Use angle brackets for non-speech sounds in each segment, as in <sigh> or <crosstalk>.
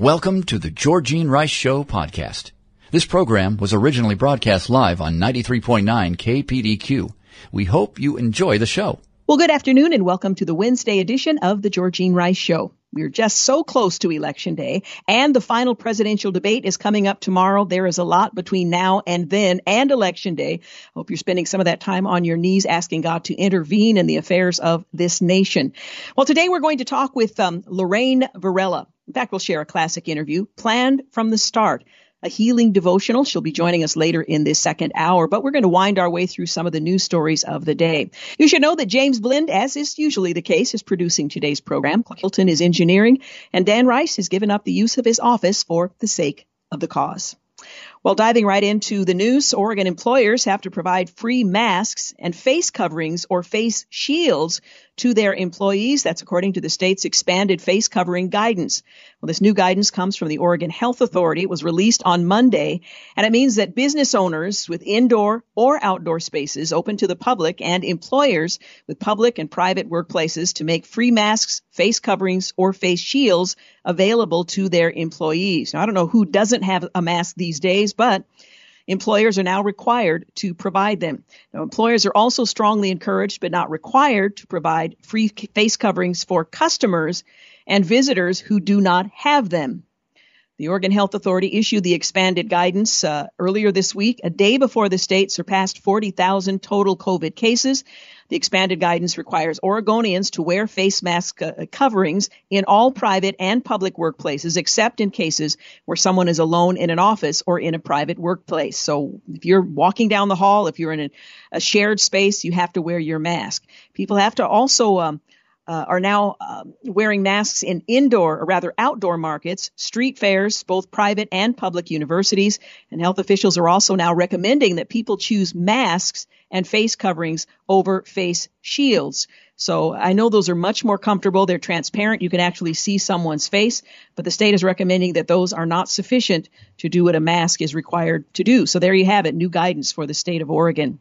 Welcome to the Georgene Rice Show podcast. This program was originally broadcast live on 93.9 KPDQ. We hope you enjoy the show. Well, good afternoon and welcome to the Wednesday edition of the Georgene Rice Show. We're just so close to election day and the final presidential debate is coming up tomorrow. There is a lot between now and then and election day. Hope you're spending some of that time on your knees asking God to intervene in the affairs of this nation. Well, today we're going to talk with um, Lorraine Varela. In fact, we'll share a classic interview planned from the start a healing devotional. She'll be joining us later in this second hour, but we're going to wind our way through some of the news stories of the day. You should know that James Blend, as is usually the case, is producing today's program. Hilton is engineering, and Dan Rice has given up the use of his office for the sake of the cause. Well, diving right into the news, Oregon employers have to provide free masks and face coverings or face shields to their employees. That's according to the state's expanded face covering guidance. Well, this new guidance comes from the Oregon Health Authority. It was released on Monday, and it means that business owners with indoor or outdoor spaces open to the public and employers with public and private workplaces to make free masks, face coverings, or face shields available to their employees. Now, I don't know who doesn't have a mask these days, but employers are now required to provide them. Now, employers are also strongly encouraged but not required to provide free face coverings for customers and visitors who do not have them. The Oregon Health Authority issued the expanded guidance uh, earlier this week, a day before the state surpassed 40,000 total COVID cases. The expanded guidance requires Oregonians to wear face mask uh, coverings in all private and public workplaces, except in cases where someone is alone in an office or in a private workplace. So if you're walking down the hall, if you're in a, a shared space, you have to wear your mask. People have to also um, uh, are now uh, wearing masks in indoor, or rather outdoor markets, street fairs, both private and public universities. And health officials are also now recommending that people choose masks and face coverings over face shields. So I know those are much more comfortable. They're transparent. You can actually see someone's face, but the state is recommending that those are not sufficient to do what a mask is required to do. So there you have it, new guidance for the state of Oregon.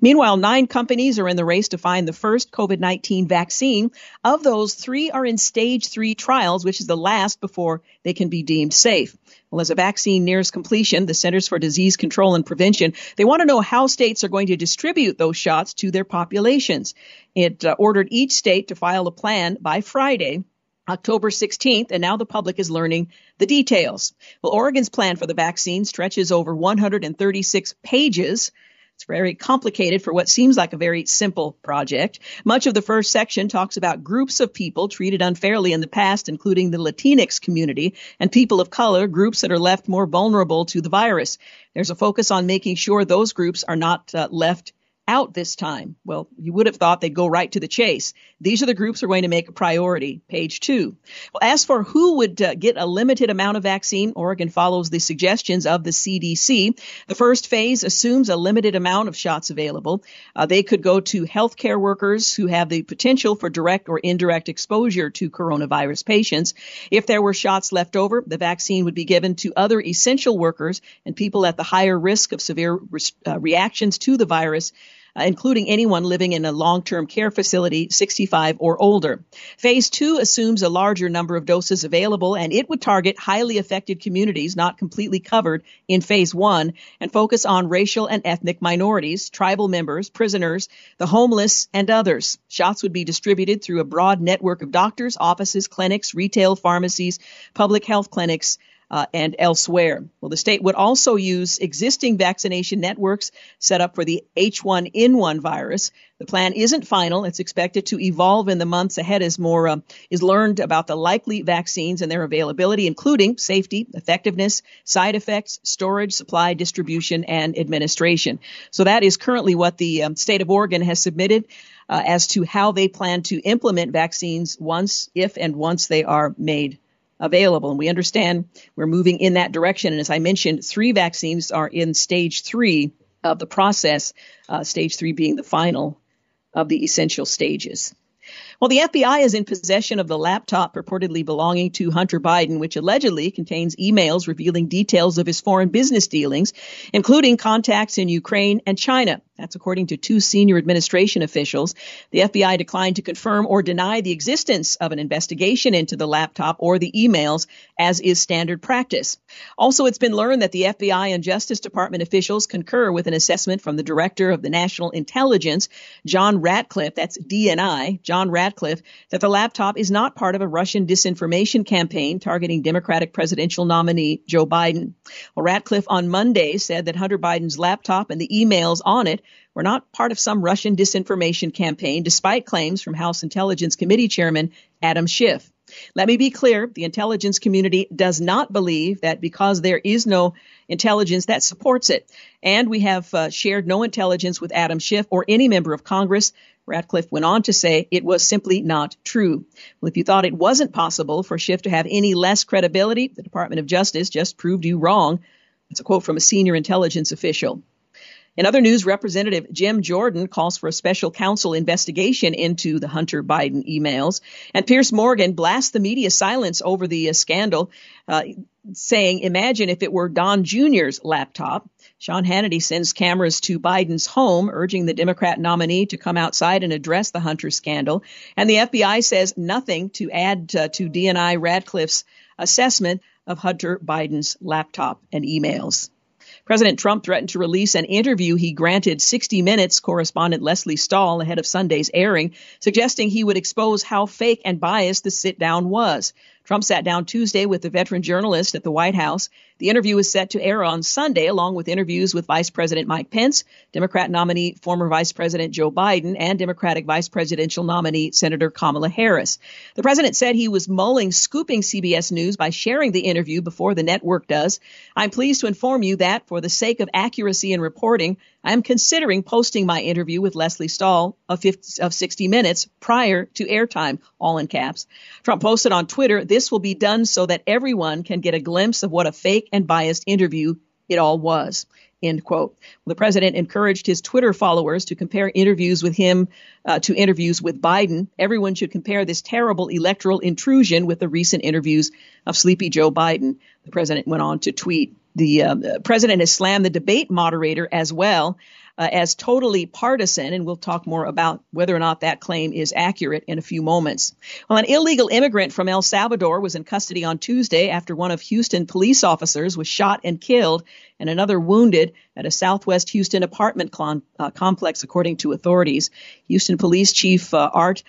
Meanwhile, nine companies are in the race to find the first COVID 19 vaccine. Of those, three are in stage three trials, which is the last before they can be deemed safe. Well, as a vaccine nears completion, the Centers for Disease Control and Prevention, they want to know how states are going to distribute those shots to their populations. It uh, ordered each state to file a plan by Friday October 16th, and now the public is learning the details. Well, Oregon's plan for the vaccine stretches over 136 pages. It's very complicated for what seems like a very simple project. Much of the first section talks about groups of people treated unfairly in the past, including the Latinx community and people of color, groups that are left more vulnerable to the virus. There's a focus on making sure those groups are not uh, left out this time? Well, you would have thought they'd go right to the chase. These are the groups we're going to make a priority. Page two. Well, as for who would uh, get a limited amount of vaccine, Oregon follows the suggestions of the CDC. The first phase assumes a limited amount of shots available. Uh, they could go to healthcare workers who have the potential for direct or indirect exposure to coronavirus patients. If there were shots left over, the vaccine would be given to other essential workers and people at the higher risk of severe re- uh, reactions to the virus Uh, including anyone living in a long-term care facility 65 or older. Phase two assumes a larger number of doses available and it would target highly affected communities not completely covered in phase one and focus on racial and ethnic minorities, tribal members, prisoners, the homeless, and others. Shots would be distributed through a broad network of doctors, offices, clinics, retail pharmacies, public health clinics, uh, and elsewhere. Well, the state would also use existing vaccination networks set up for the H1N1 virus. The plan isn't final. It's expected to evolve in the months ahead as more uh, is learned about the likely vaccines and their availability, including safety, effectiveness, side effects, storage, supply, distribution, and administration. So that is currently what the um, state of Oregon has submitted. Uh, as to how they plan to implement vaccines once, if and once they are made available. And we understand we're moving in that direction. And as I mentioned, three vaccines are in stage three of the process, uh, stage three being the final of the essential stages. Well, the FBI is in possession of the laptop purportedly belonging to Hunter Biden, which allegedly contains emails revealing details of his foreign business dealings, including contacts in Ukraine and China. That's according to two senior administration officials. The FBI declined to confirm or deny the existence of an investigation into the laptop or the emails, as is standard practice. Also, it's been learned that the FBI and Justice Department officials concur with an assessment from the Director of the National Intelligence, John Ratcliffe, that's DNI, John Ratcliffe, that the laptop is not part of a Russian disinformation campaign targeting Democratic presidential nominee Joe Biden. Well, Ratcliffe on Monday said that Hunter Biden's laptop and the emails on it were not part of some Russian disinformation campaign, despite claims from House Intelligence Committee Chairman Adam Schiff. Let me be clear the intelligence community does not believe that because there is no intelligence that supports it. And we have uh, shared no intelligence with Adam Schiff or any member of Congress. Ratcliffe went on to say it was simply not true. Well, if you thought it wasn't possible for Schiff to have any less credibility, the Department of Justice just proved you wrong. That's a quote from a senior intelligence official. In other news, Representative Jim Jordan calls for a special counsel investigation into the Hunter Biden emails. And Piers Morgan blasts the media silence over the uh, scandal, uh, saying, Imagine if it were Don Jr.'s laptop. Sean Hannity sends cameras to Biden's home, urging the Democrat nominee to come outside and address the Hunter scandal. And the FBI says nothing to add uh, to DNI Ratcliffe's assessment of Hunter Biden's laptop and emails. President Trump threatened to release an interview he granted 60 Minutes correspondent Lesley Stahl ahead of Sunday's airing, suggesting he would expose how fake and biased the sit down was. Trump sat down Tuesday with the veteran journalist at the White House. The interview is set to air on Sunday, along with interviews with Vice President Mike Pence, Democrat nominee former Vice President Joe Biden, and Democratic Vice Presidential nominee Senator Kamala Harris. The president said he was mulling scooping CBS News by sharing the interview before the network does. I'm pleased to inform you that, for the sake of accuracy in reporting, I am considering posting my interview with Lesley Stahl of, 50, of 60 Minutes prior to airtime, all in caps. Trump posted on Twitter, this will be done so that everyone can get a glimpse of what a fake and biased interview it all was. End quote. The president encouraged his Twitter followers to compare interviews with him uh, to interviews with Biden. Everyone should compare this terrible electoral intrusion with the recent interviews of Sleepy Joe Biden. The president went on to tweet. The uh, president has slammed the debate moderator as well uh, as totally partisan, and we'll talk more about whether or not that claim is accurate in a few moments. Well, an illegal immigrant from El Salvador was in custody on Tuesday after one of Houston police officers was shot and killed and another wounded at a southwest Houston apartment uh, complex, according to authorities. Houston Police Chief uh, Art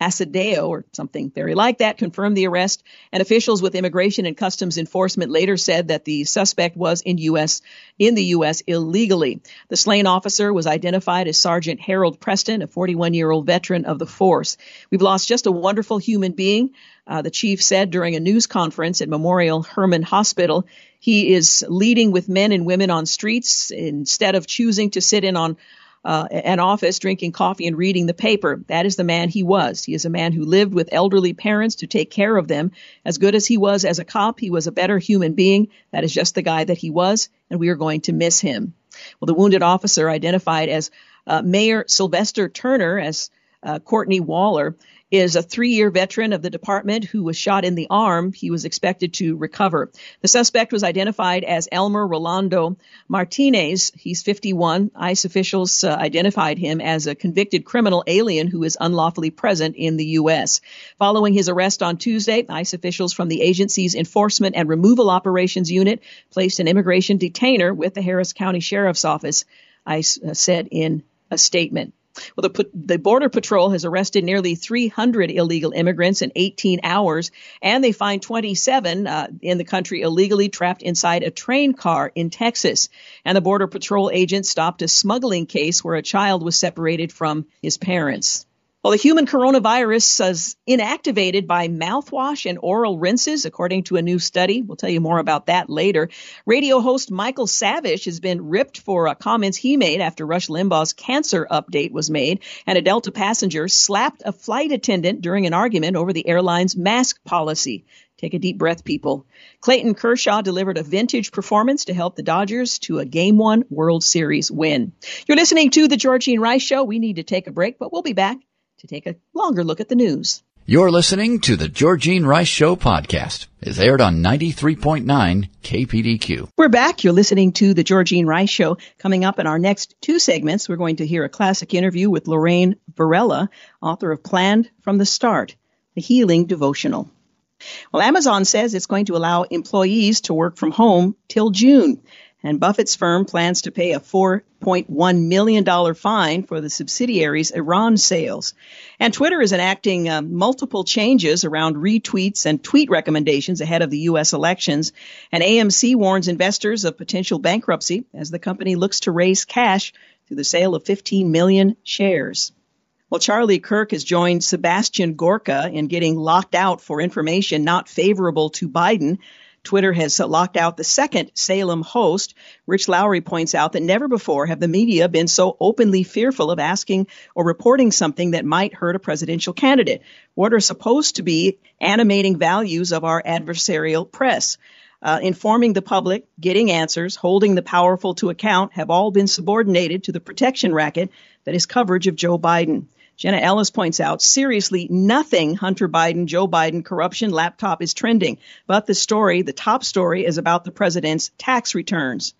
Asadeo or something very like that confirmed the arrest, and officials with Immigration and Customs Enforcement later said that the suspect was in U.S. in the U.S. illegally. The slain officer was identified as Sergeant Harold Preston, a 41-year-old veteran of the force. We've lost just a wonderful human being, uh, the chief said during a news conference at Memorial Hermann Hospital. He is leading with men and women on streets instead of choosing to sit in on uh, an office drinking coffee and reading the paper. That is the man he was. He is a man who lived with elderly parents to take care of them. As good as he was as a cop, he was a better human being. That is just the guy that he was, and we are going to miss him. Well, the wounded officer identified as uh, Mayor Sylvester Turner as uh, Courtney Waller is a three year veteran of the department who was shot in the arm. He was expected to recover. The suspect was identified as Elmer Rolando Martinez. He's 51. ICE officials uh, identified him as a convicted criminal alien who is unlawfully present in the U.S. Following his arrest on Tuesday, ICE officials from the agency's Enforcement and Removal Operations Unit placed an immigration detainer with the Harris County Sheriff's Office, ICE uh, said in a statement. Well, the, the Border Patrol has arrested nearly 300 illegal immigrants in 18 hours, and they find 27 uh, in the country illegally trapped inside a train car in Texas. And the Border Patrol agent stopped a smuggling case where a child was separated from his parents. Well, the human coronavirus is inactivated by mouthwash and oral rinses, according to a new study. We'll tell you more about that later. Radio host Michael Savage has been ripped for uh, comments he made after Rush Limbaugh's cancer update was made, and a Delta passenger slapped a flight attendant during an argument over the airline's mask policy. Take a deep breath, people. Clayton Kershaw delivered a vintage performance to help the Dodgers to a Game 1 World Series win. You're listening to The Georgene Rice Show. We need to take a break, but we'll be back to take a longer look at the news. You're listening to the Georgene Rice Show podcast. It's aired on 93.9 KPDQ. We're back. You're listening to the Georgene Rice Show. Coming up in our next two segments, we're going to hear a classic interview with Lorraine Varela, author of Planned from the Start, the Healing Devotional. Well, Amazon says it's going to allow employees to work from home till June. And Buffett's firm plans to pay a $4.1 million fine for the subsidiary's Iran sales. And Twitter is enacting uh, multiple changes around retweets and tweet recommendations ahead of the U.S. elections. And AMC warns investors of potential bankruptcy as the company looks to raise cash through the sale of 15 million shares. Well, Charlie Kirk has joined Sebastian Gorka in getting locked out for information not favorable to Biden. Twitter has locked out the second Salem host. Rich Lowry points out that never before have the media been so openly fearful of asking or reporting something that might hurt a presidential candidate. What are supposed to be animating values of our adversarial press? Uh, informing the public, getting answers, holding the powerful to account have all been subordinated to the protection racket that is coverage of Joe Biden. Jenna Ellis points out, seriously, nothing Hunter Biden, Joe Biden corruption laptop is trending. But the story, the top story, is about the president's tax returns.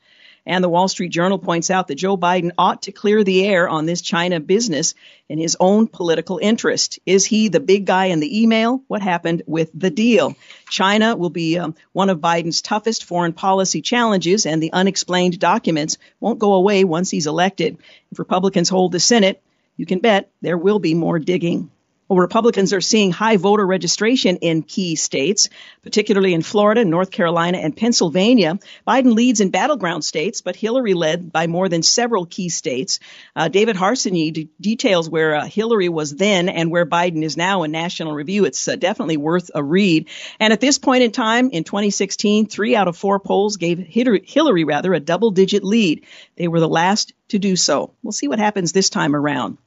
And the Wall Street Journal points out that Joe Biden ought to clear the air on this China business in his own political interest. Is he the big guy in the email? What happened with the deal? China will be um, one of Biden's toughest foreign policy challenges, and the unexplained documents won't go away once he's elected. If Republicans hold the Senate, you can bet there will be more digging. Well, Republicans are seeing high voter registration in key states, particularly in Florida, North Carolina, and Pennsylvania. Biden leads in battleground states, but Hillary led by more than several key states. Uh, David Harsanyi d- details where uh, Hillary was then and where Biden is now in National Review. It's uh, definitely worth a read. And at this point in time, in 2016, three out of four polls gave Hillary, Hillary rather a double-digit lead. They were the last to do so. We'll see what happens this time around.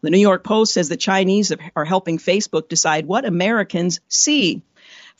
The New York Post says the Chinese are helping Facebook decide what Americans see.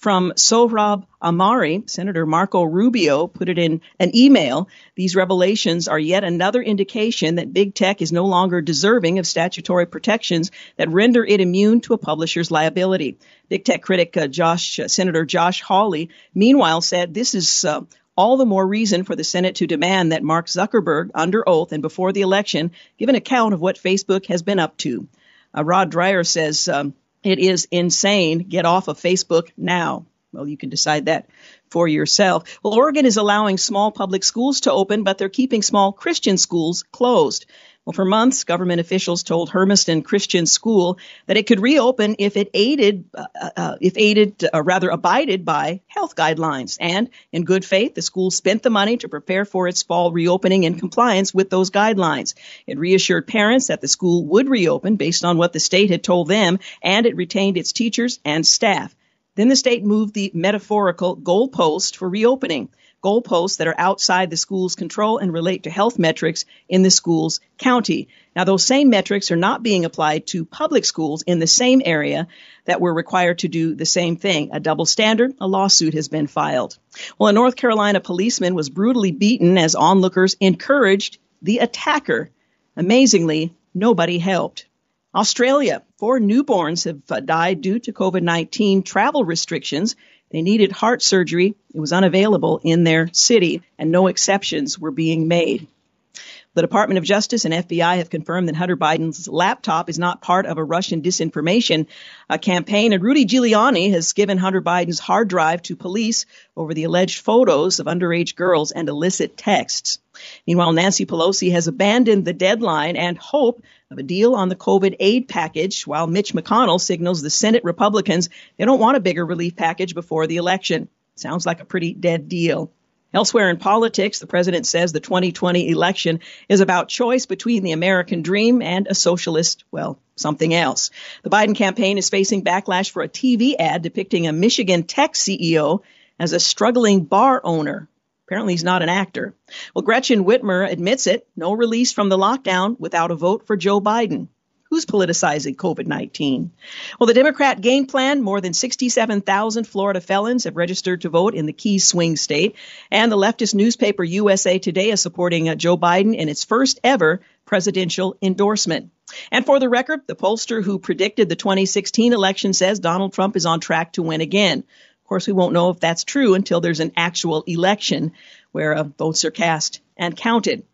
From Sohrab Ahmari, Senator Marco Rubio put it in an email. These revelations are yet another indication that big tech is no longer deserving of statutory protections that render it immune to a publisher's liability. Big tech critic uh, Josh, uh, Senator Josh Hawley, meanwhile, said this is uh, all the more reason for the Senate to demand that Mark Zuckerberg, under oath and before the election, give an account of what Facebook has been up to. Uh, Rod Dreher says um, it is insane. Get off of Facebook now. Well, you can decide that for yourself. Well, Oregon is allowing small public schools to open, but they're keeping small Christian schools closed. Well, for months, government officials told Hermiston Christian School that it could reopen if it aided, uh, uh, if aided, uh, rather abided by health guidelines. And in good faith, the school spent the money to prepare for its fall reopening in compliance with those guidelines. It reassured parents that the school would reopen based on what the state had told them, and it retained its teachers and staff. Then the state moved the metaphorical goalpost for reopening goalposts that are outside the school's control and relate to health metrics in the school's county. Now, those same metrics are not being applied to public schools in the same area that were required to do the same thing. A double standard, a lawsuit has been filed. Well, a North Carolina policeman was brutally beaten as onlookers encouraged the attacker. Amazingly, nobody helped. Australia, four newborns have uh, died due to COVID 19 travel restrictions they needed heart surgery. It was unavailable in their city, and no exceptions were being made. The Department of Justice and FBI have confirmed that Hunter Biden's laptop is not part of a Russian disinformation uh, campaign. And Rudy Giuliani has given Hunter Biden's hard drive to police over the alleged photos of underage girls and illicit texts. Meanwhile, Nancy Pelosi has abandoned the deadline and hope of a deal on the COVID aid package, while Mitch McConnell signals the Senate Republicans they don't want a bigger relief package before the election. Sounds like a pretty dead deal. Elsewhere in politics, the president says the 2020 election is about choice between the American dream and a socialist, well, something else. The Biden campaign is facing backlash for a TV ad depicting a Michigan tech CEO as a struggling bar owner Apparently, he's not an actor. Well, Gretchen Whitmer admits it no release from the lockdown without a vote for Joe Biden. Who's politicizing COVID 19? Well, the Democrat game plan more than 67,000 Florida felons have registered to vote in the key swing state. And the leftist newspaper USA Today is supporting uh, Joe Biden in its first ever presidential endorsement. And for the record, the pollster who predicted the 2016 election says Donald Trump is on track to win again. Of course, we won't know if that's true until there's an actual election where uh, votes are cast and counted.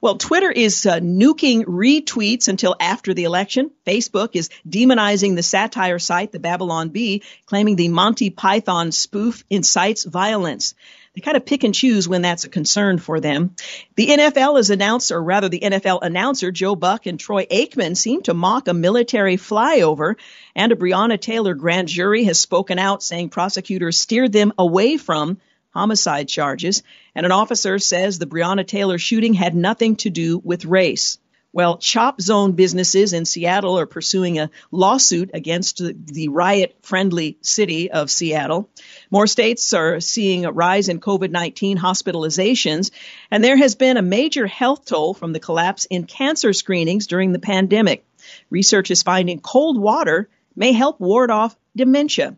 Well, Twitter is uh, nuking retweets until after the election. Facebook is demonizing the satire site, the Babylon Bee, claiming the Monty Python spoof incites violence. They kind of pick and choose when that's a concern for them. The NFL has announced, or rather the NFL announcer, Joe Buck and Troy Aikman seem to mock a military flyover, and a Breonna Taylor grand jury has spoken out saying prosecutors steered them away from homicide charges, and an officer says the Breonna Taylor shooting had nothing to do with race. Well, Chop Zone businesses in Seattle are pursuing a lawsuit against the riot friendly city of Seattle. More states are seeing a rise in COVID 19 hospitalizations, and there has been a major health toll from the collapse in cancer screenings during the pandemic. Research is finding cold water may help ward off dementia.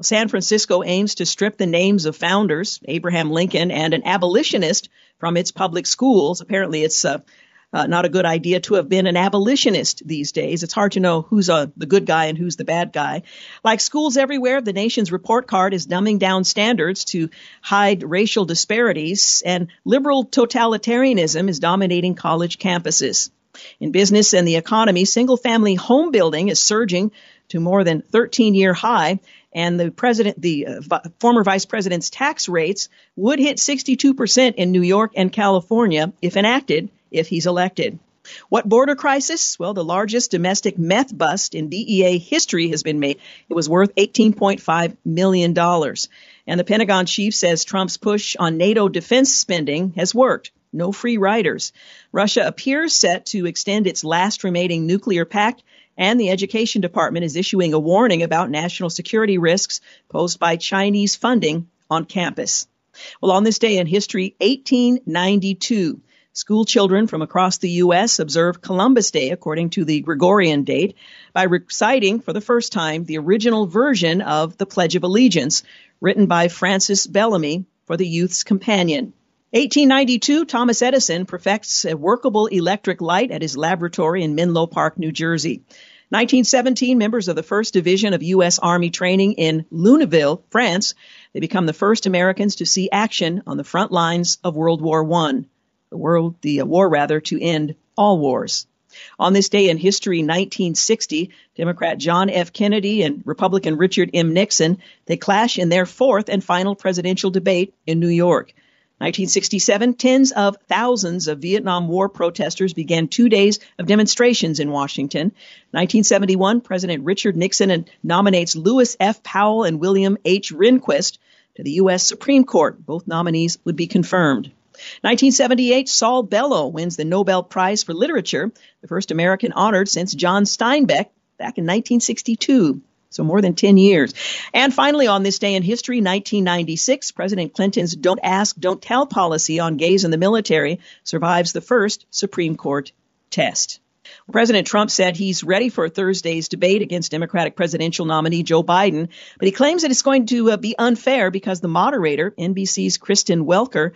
San Francisco aims to strip the names of founders, Abraham Lincoln and an abolitionist, from its public schools. Apparently, it's uh, uh, not a good idea to have been an abolitionist these days. It's hard to know who's uh, the good guy and who's the bad guy. Like schools everywhere, the nation's report card is dumbing down standards to hide racial disparities, and liberal totalitarianism is dominating college campuses. In business and the economy, single family home building is surging to more than 13 year high and the president, the uh, former vice president's tax rates would hit 62% in New York and California if enacted, if he's elected. What border crisis? Well, the largest domestic meth bust in DEA history has been made. It was worth $18.5 million. And the Pentagon chief says Trump's push on NATO defense spending has worked. No free riders. Russia appears set to extend its last remaining nuclear pact and the Education Department is issuing a warning about national security risks posed by Chinese funding on campus. Well, on this day in history, 1892, school children from across the U.S. observe Columbus Day according to the Gregorian date by reciting for the first time the original version of the Pledge of Allegiance written by Francis Bellamy for the Youth's Companion. 1892, Thomas Edison perfects a workable electric light at his laboratory in Menlo Park, New Jersey. 1917, members of the 1st Division of U.S. Army training in Lunéville, France, they become the first Americans to see action on the front lines of World War I, the world, the war rather, to end all wars. On this day in history, 1960, Democrat John F. Kennedy and Republican Richard M. Nixon, they clash in their fourth and final presidential debate in New York. 1967, tens of thousands of Vietnam War protesters began two days of demonstrations in Washington. 1971, President Richard Nixon nominates Lewis F. Powell and William H. Rehnquist to the U.S. Supreme Court. Both nominees would be confirmed. 1978, Saul Bellow wins the Nobel Prize for Literature, the first American honored since John Steinbeck back in 1962 so more than 10 years. And finally, on this day in history, 1996, President Clinton's Don't Ask, Don't Tell policy on gays in the military survives the first Supreme Court test. President Trump said he's ready for Thursday's debate against Democratic presidential nominee Joe Biden, but he claims that it's going to uh, be unfair because the moderator, NBC's Kristen Welker,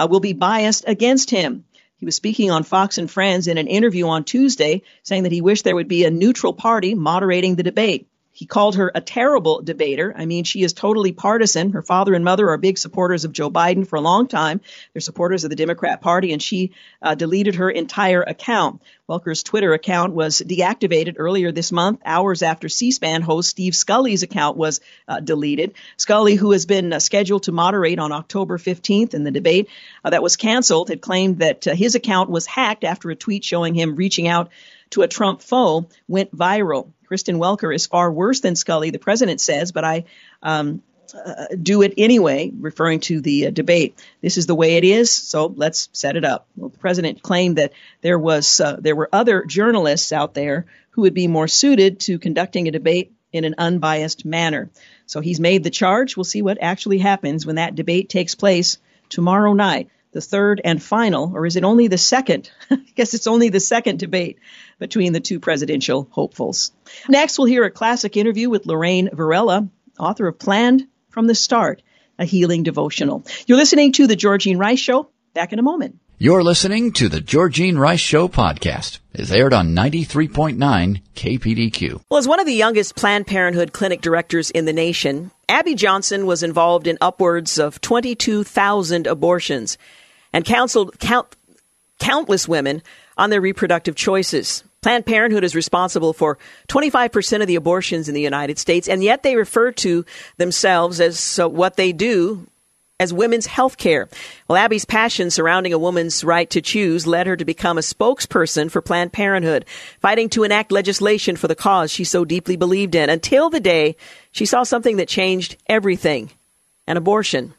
uh, will be biased against him. He was speaking on Fox and Friends in an interview on Tuesday, saying that he wished there would be a neutral party moderating the debate. He called her a terrible debater. I mean, she is totally partisan. Her father and mother are big supporters of Joe Biden for a long time. They're supporters of the Democrat Party, and she uh, deleted her entire account. Welker's Twitter account was deactivated earlier this month, hours after C-SPAN host Steve Scully's account was uh, deleted. Scully, who has been uh, scheduled to moderate on October 15th in the debate uh, that was canceled, had claimed that uh, his account was hacked after a tweet showing him reaching out to a Trump foe went viral. Kristen Welker is far worse than Scully, the president says, but I um, uh, do it anyway, referring to the uh, debate. This is the way it is, so let's set it up. Well, the president claimed that there was uh, there were other journalists out there who would be more suited to conducting a debate in an unbiased manner. So he's made the charge. We'll see what actually happens when that debate takes place tomorrow night. The third and final, or is it only the second? <laughs> I guess it's only the second debate between the two presidential hopefuls. Next, we'll hear a classic interview with Lorraine Varela, author of Planned from the Start, a healing devotional. You're listening to The Georgene Rice Show. Back in a moment. You're listening to the Georgene Rice Show podcast. It's aired on 93.9 KPDQ. Well, as one of the youngest Planned Parenthood clinic directors in the nation, Abby Johnson was involved in upwards of 22,000 abortions and counseled count, countless women on their reproductive choices. Planned Parenthood is responsible for 25% of the abortions in the United States, and yet they refer to themselves as what they do as women's health care. Well, Abby's passion surrounding a woman's right to choose led her to become a spokesperson for Planned Parenthood, fighting to enact legislation for the cause she so deeply believed in until the day she saw something that changed everything an abortion.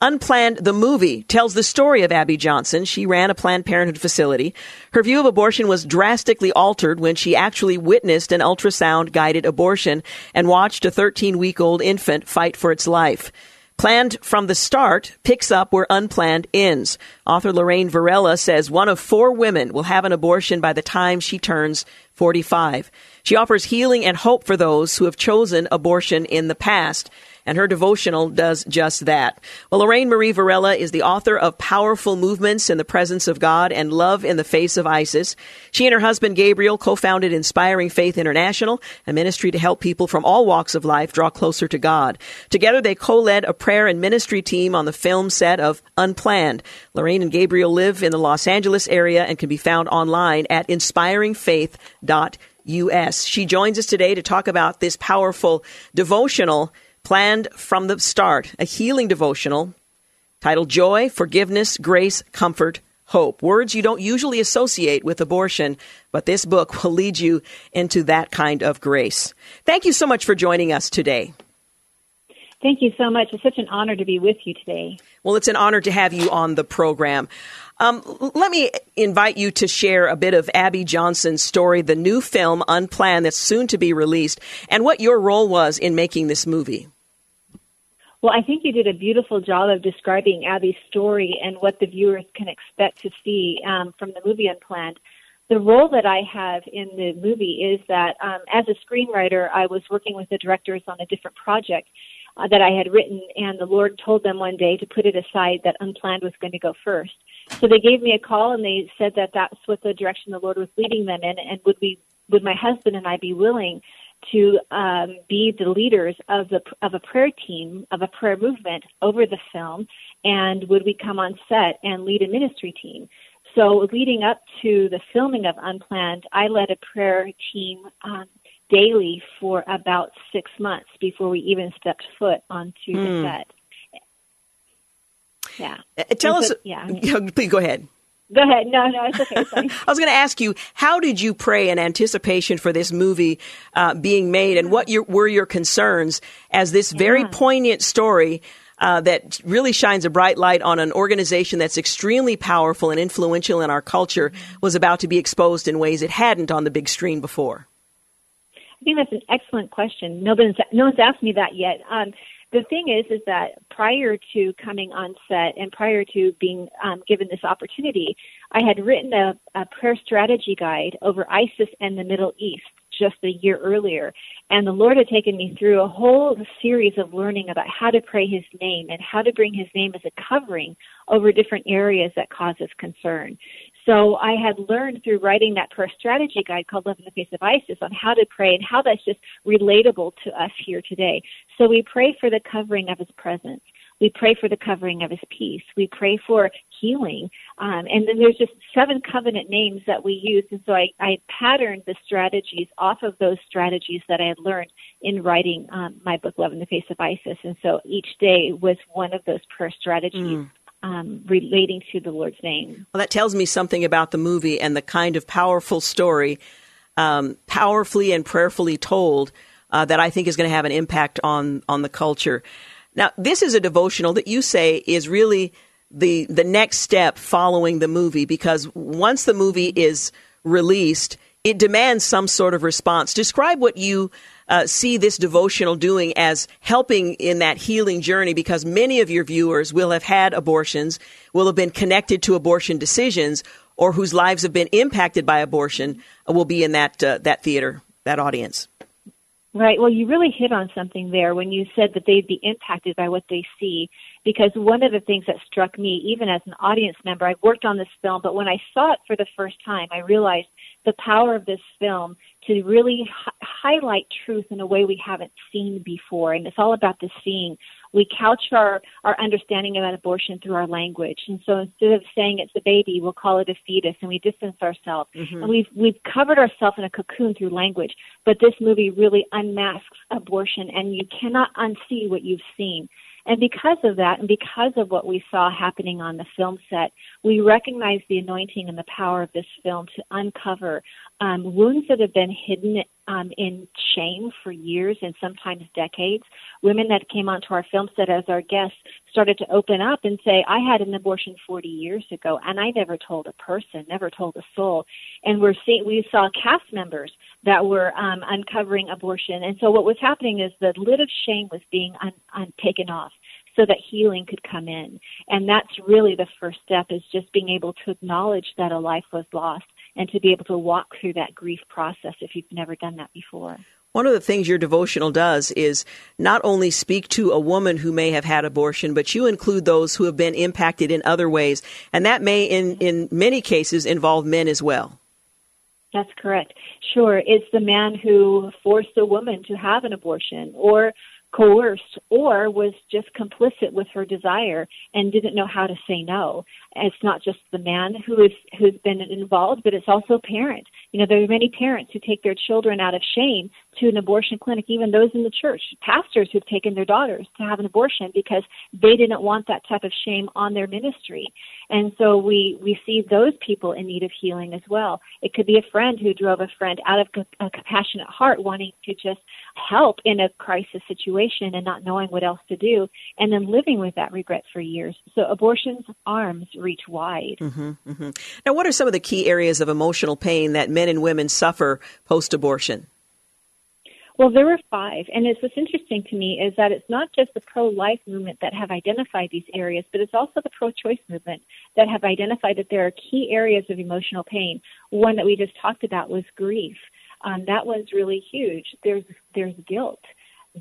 Unplanned, the movie, tells the story of Abby Johnson. She ran a Planned Parenthood facility. Her view of abortion was drastically altered when she actually witnessed an ultrasound guided abortion and watched a 13 week old infant fight for its life. Planned from the start picks up where unplanned ends. Author Lorraine Varela says one of four women will have an abortion by the time she turns 45. She offers healing and hope for those who have chosen abortion in the past and her devotional does just that. Well, Lorraine Marie Varela is the author of Powerful Moments in the Presence of God and Love in the Face of ISIS. She and her husband Gabriel co-founded Inspiring Faith International, a ministry to help people from all walks of life draw closer to God. Together, they co-led a prayer and ministry team on the film set of Unplanned. Lorraine and Gabriel live in the Los Angeles area and can be found online at inspiringfaith.us. She joins us today to talk about this powerful devotional planned from the start, a healing devotional titled Joy, Forgiveness, Grace, Comfort, Hope. Words you don't usually associate with abortion, but this book <laughs> will lead you into that kind of grace. Thank you so much for joining us today. Thank you so much. It's such an honor to be with you today. Well, it's an honor to have you on the program. Um, let me invite you to share a bit of Abby Johnson's story, the new film Unplanned that's soon to be released, and what your role was in making this movie. Well, I think you did a beautiful job of describing Abby's story and what the viewers can expect to see um, from the movie Unplanned. The role that I have in the movie is that um, as a screenwriter, I was working with the directors on a different project uh, that I had written, and the Lord told them one day to put it aside that Unplanned was going to go first. So they gave me a call and they said that that's what the direction the Lord was leading them in, and would we, would my husband and I be willing to um, be the leaders of the of a prayer team of a prayer movement over the film, and would we come on set and lead a ministry team? So leading up to the filming of Unplanned, I led a prayer team um, daily for about six months before we even stepped foot onto mm. the hmm. set. Yeah. Uh, tell us. yeah. <laughs> Please go ahead. Go ahead. No, no, it's okay. <laughs> I was going to ask you, how did you pray in anticipation for this movie uh, being made, and what your, were your concerns as this very yeah. poignant story uh, that really shines a bright light on an organization that's extremely powerful and influential in our culture was about to be exposed in ways it hadn't on the big screen before? I think that's an excellent question. No one's, no one's asked me that yet. Um, the thing is, is that prior to coming on set and prior to being um, given this opportunity, I had written a, a prayer strategy guide over ISIS and the Middle East just a year earlier. And the Lord had taken me through a whole series of learning about how to pray His name and how to bring His name as a covering over different areas that cause us concern. So I had learned through writing that prayer strategy guide called Love in the Face of ISIS on how to pray and how that's just relatable to us here today. So we pray for the covering of His presence. We pray for the covering of His peace. We pray for healing. Um, and then there's just seven covenant names that we use. And so I, I patterned the strategies off of those strategies that I had learned in writing um, my book, Love in the Face of ISIS. And so each day was one of those prayer strategies. Mm um, relating to the Lord's name. Well, that tells me something about the movie and the kind of powerful story, um, powerfully and prayerfully told, uh, that I think is going to have an impact on on the culture. Now, this is a devotional that you say is really the the next step following the movie because once the movie is released, it demands some sort of response. Describe what you uh, see this devotional doing as helping in that healing journey? Because many of your viewers will have had abortions, will have been connected to abortion decisions, or whose lives have been impacted by abortion uh, will be in that uh, that theater, that audience. Right. Well, you really hit on something there when you said that they'd be impacted by what they see. Because one of the things that struck me, even as an audience member, I've worked on this film, but when I saw it for the first time, I realized the power of this film to really hi- highlight truth in a way we haven't seen before. And it's all about the seeing. We couch our, our understanding about abortion through our language. And so instead of saying it's a baby, we'll call it a fetus and we distance ourselves. Mm-hmm. And we've, we've covered ourselves in a cocoon through language. But this movie really unmasks abortion and you cannot unsee what you've seen. And because of that, and because of what we saw happening on the film set, we recognize the anointing and the power of this film to uncover um, wounds that have been hidden um, in shame for years and sometimes decades. Women that came onto our film set as our guests started to open up and say, I had an abortion 40 years ago and I never told a person, never told a soul. And we're seeing, we saw cast members that were um, uncovering abortion. And so what was happening is the lid of shame was being un, un, taken off so that healing could come in. And that's really the first step is just being able to acknowledge that a life was lost and to be able to walk through that grief process if you've never done that before. One of the things your devotional does is not only speak to a woman who may have had abortion, but you include those who have been impacted in other ways. And that may, in, in many cases, involve men as well. That's correct. Sure. It's the man who forced a woman to have an abortion or coerced or was just complicit with her desire and didn't know how to say no. it's not just the man who is who's been involved, but it's also parent. You know, there are many parents who take their children out of shame to an abortion clinic, even those in the church, pastors who've taken their daughters to have an abortion because they didn't want that type of shame on their ministry. And so we, we see those people in need of healing as well. It could be a friend who drove a friend out of a compassionate heart wanting to just help in a crisis situation and not knowing what else to do and then living with that regret for years. So abortion's arms reach wide. Mm-hmm, mm-hmm. Now, what are some of the key areas of emotional pain that men and women suffer post abortion? Well, there were five, and it's what's interesting to me is that it's not just the pro-life movement that have identified these areas, but it's also the pro-choice movement that have identified that there are key areas of emotional pain. One that we just talked about was grief. Um, that was really huge. There's there's guilt,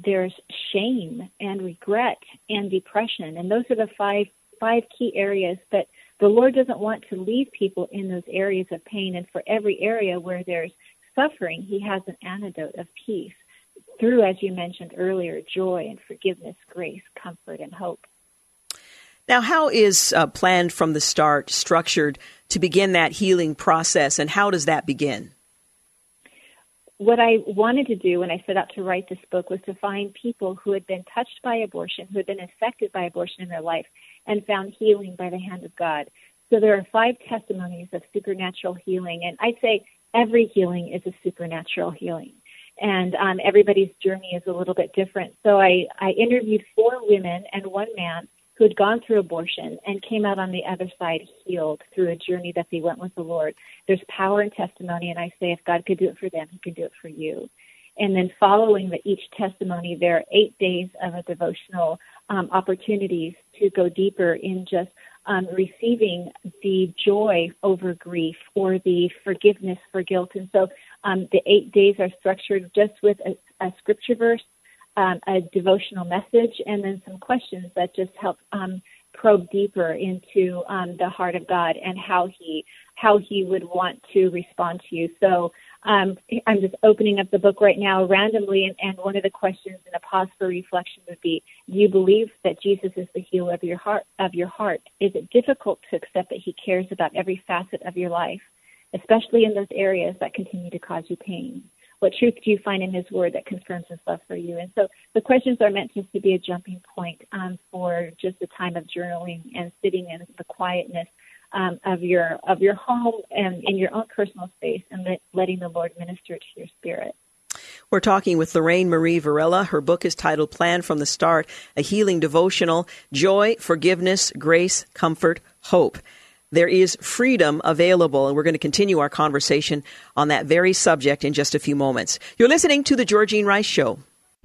there's shame and regret and depression, and those are the five five key areas that the Lord doesn't want to leave people in those areas of pain. And for every area where there's suffering, He has an antidote of peace through, as you mentioned earlier, joy and forgiveness, grace, comfort, and hope. Now, how is uh, planned from the start structured to begin that healing process, and how does that begin? What I wanted to do when I set out to write this book was to find people who had been touched by abortion, who had been affected by abortion in their life, and found healing by the hand of God. So there are five testimonies of supernatural healing, and I'd say every healing is a supernatural healing and um, everybody's journey is a little bit different. So I, I interviewed four women and one man who had gone through abortion and came out on the other side healed through a journey that they went with the Lord. There's power in testimony, and I say if God could do it for them, He can do it for you. And then following the, each testimony, there are eight days of a devotional um, opportunities to go deeper in just um, receiving the joy over grief or the forgiveness for guilt. And so um, the eight days are structured just with a, a scripture verse, um, a devotional message, and then some questions that just help um, probe deeper into um, the heart of God and how He how He would want to respond to you. So um, I'm just opening up the book right now randomly, and, and one of the questions in a pause for reflection would be: Do you believe that Jesus is the healer of your heart? Of your heart, is it difficult to accept that He cares about every facet of your life? Especially in those areas that continue to cause you pain? What truth do you find in His Word that confirms His love for you? And so the questions are meant just to be a jumping point um, for just a time of journaling and sitting in the quietness um, of your of your home and in your own personal space, and let, letting the Lord minister to your spirit. We're talking with Lorraine Marie Varela. Her book is titled Plan from the Start, a healing devotional, joy, forgiveness, grace, comfort, hope. There is freedom available. And we're going to continue our conversation on that very subject in just a few moments. You're listening to The Georgene Rice Show.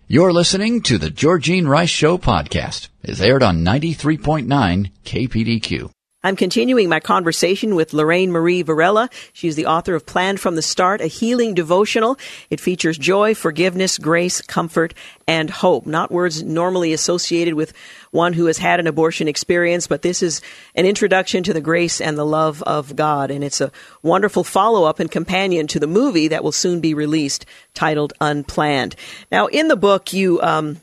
You're listening to The Georgene Rice Show podcast. It's aired on 93.9 KPDQ. I'm continuing my conversation with Lorraine Marie Varela. She's the author of Planned from the Start, a healing devotional. It features joy, forgiveness, grace, comfort, and hope. Not words normally associated with one who has had an abortion experience, but this is an introduction to the grace and the love of God. And it's a wonderful follow up and companion to the movie that will soon be released titled Unplanned. Now, in the book, you, um,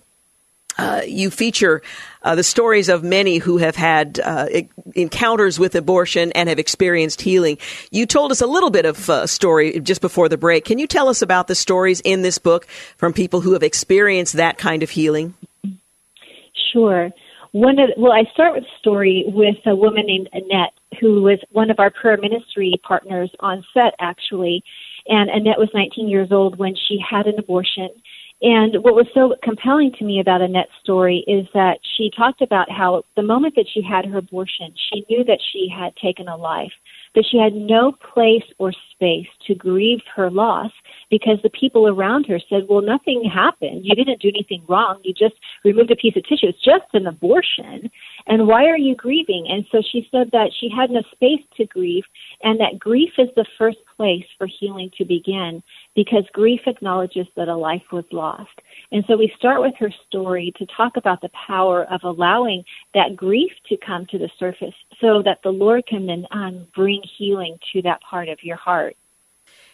uh, you feature uh, the stories of many who have had uh, encounters with abortion and have experienced healing. You told us a little bit of a uh, story just before the break. Can you tell us about the stories in this book from people who have experienced that kind of healing? Sure. One of well, I start with a story with a woman named Annette, who was one of our prayer ministry partners on set, actually. And Annette was 19 years old when she had an abortion and what was so compelling to me about Annette's story is that she talked about how the moment that she had her abortion, she knew that she had taken a life, that she had no place or space to grieve her loss because the people around her said, well, nothing happened. You didn't do anything wrong. You just removed a piece of tissue. It's just an abortion. And why are you grieving? And so she said that she had no space to grieve and that grief is the first place for healing to begin because grief acknowledges that a life was lost. And so we start with her story to talk about the power of allowing that grief to come to the surface so that the Lord can then um, bring healing to that part of your heart.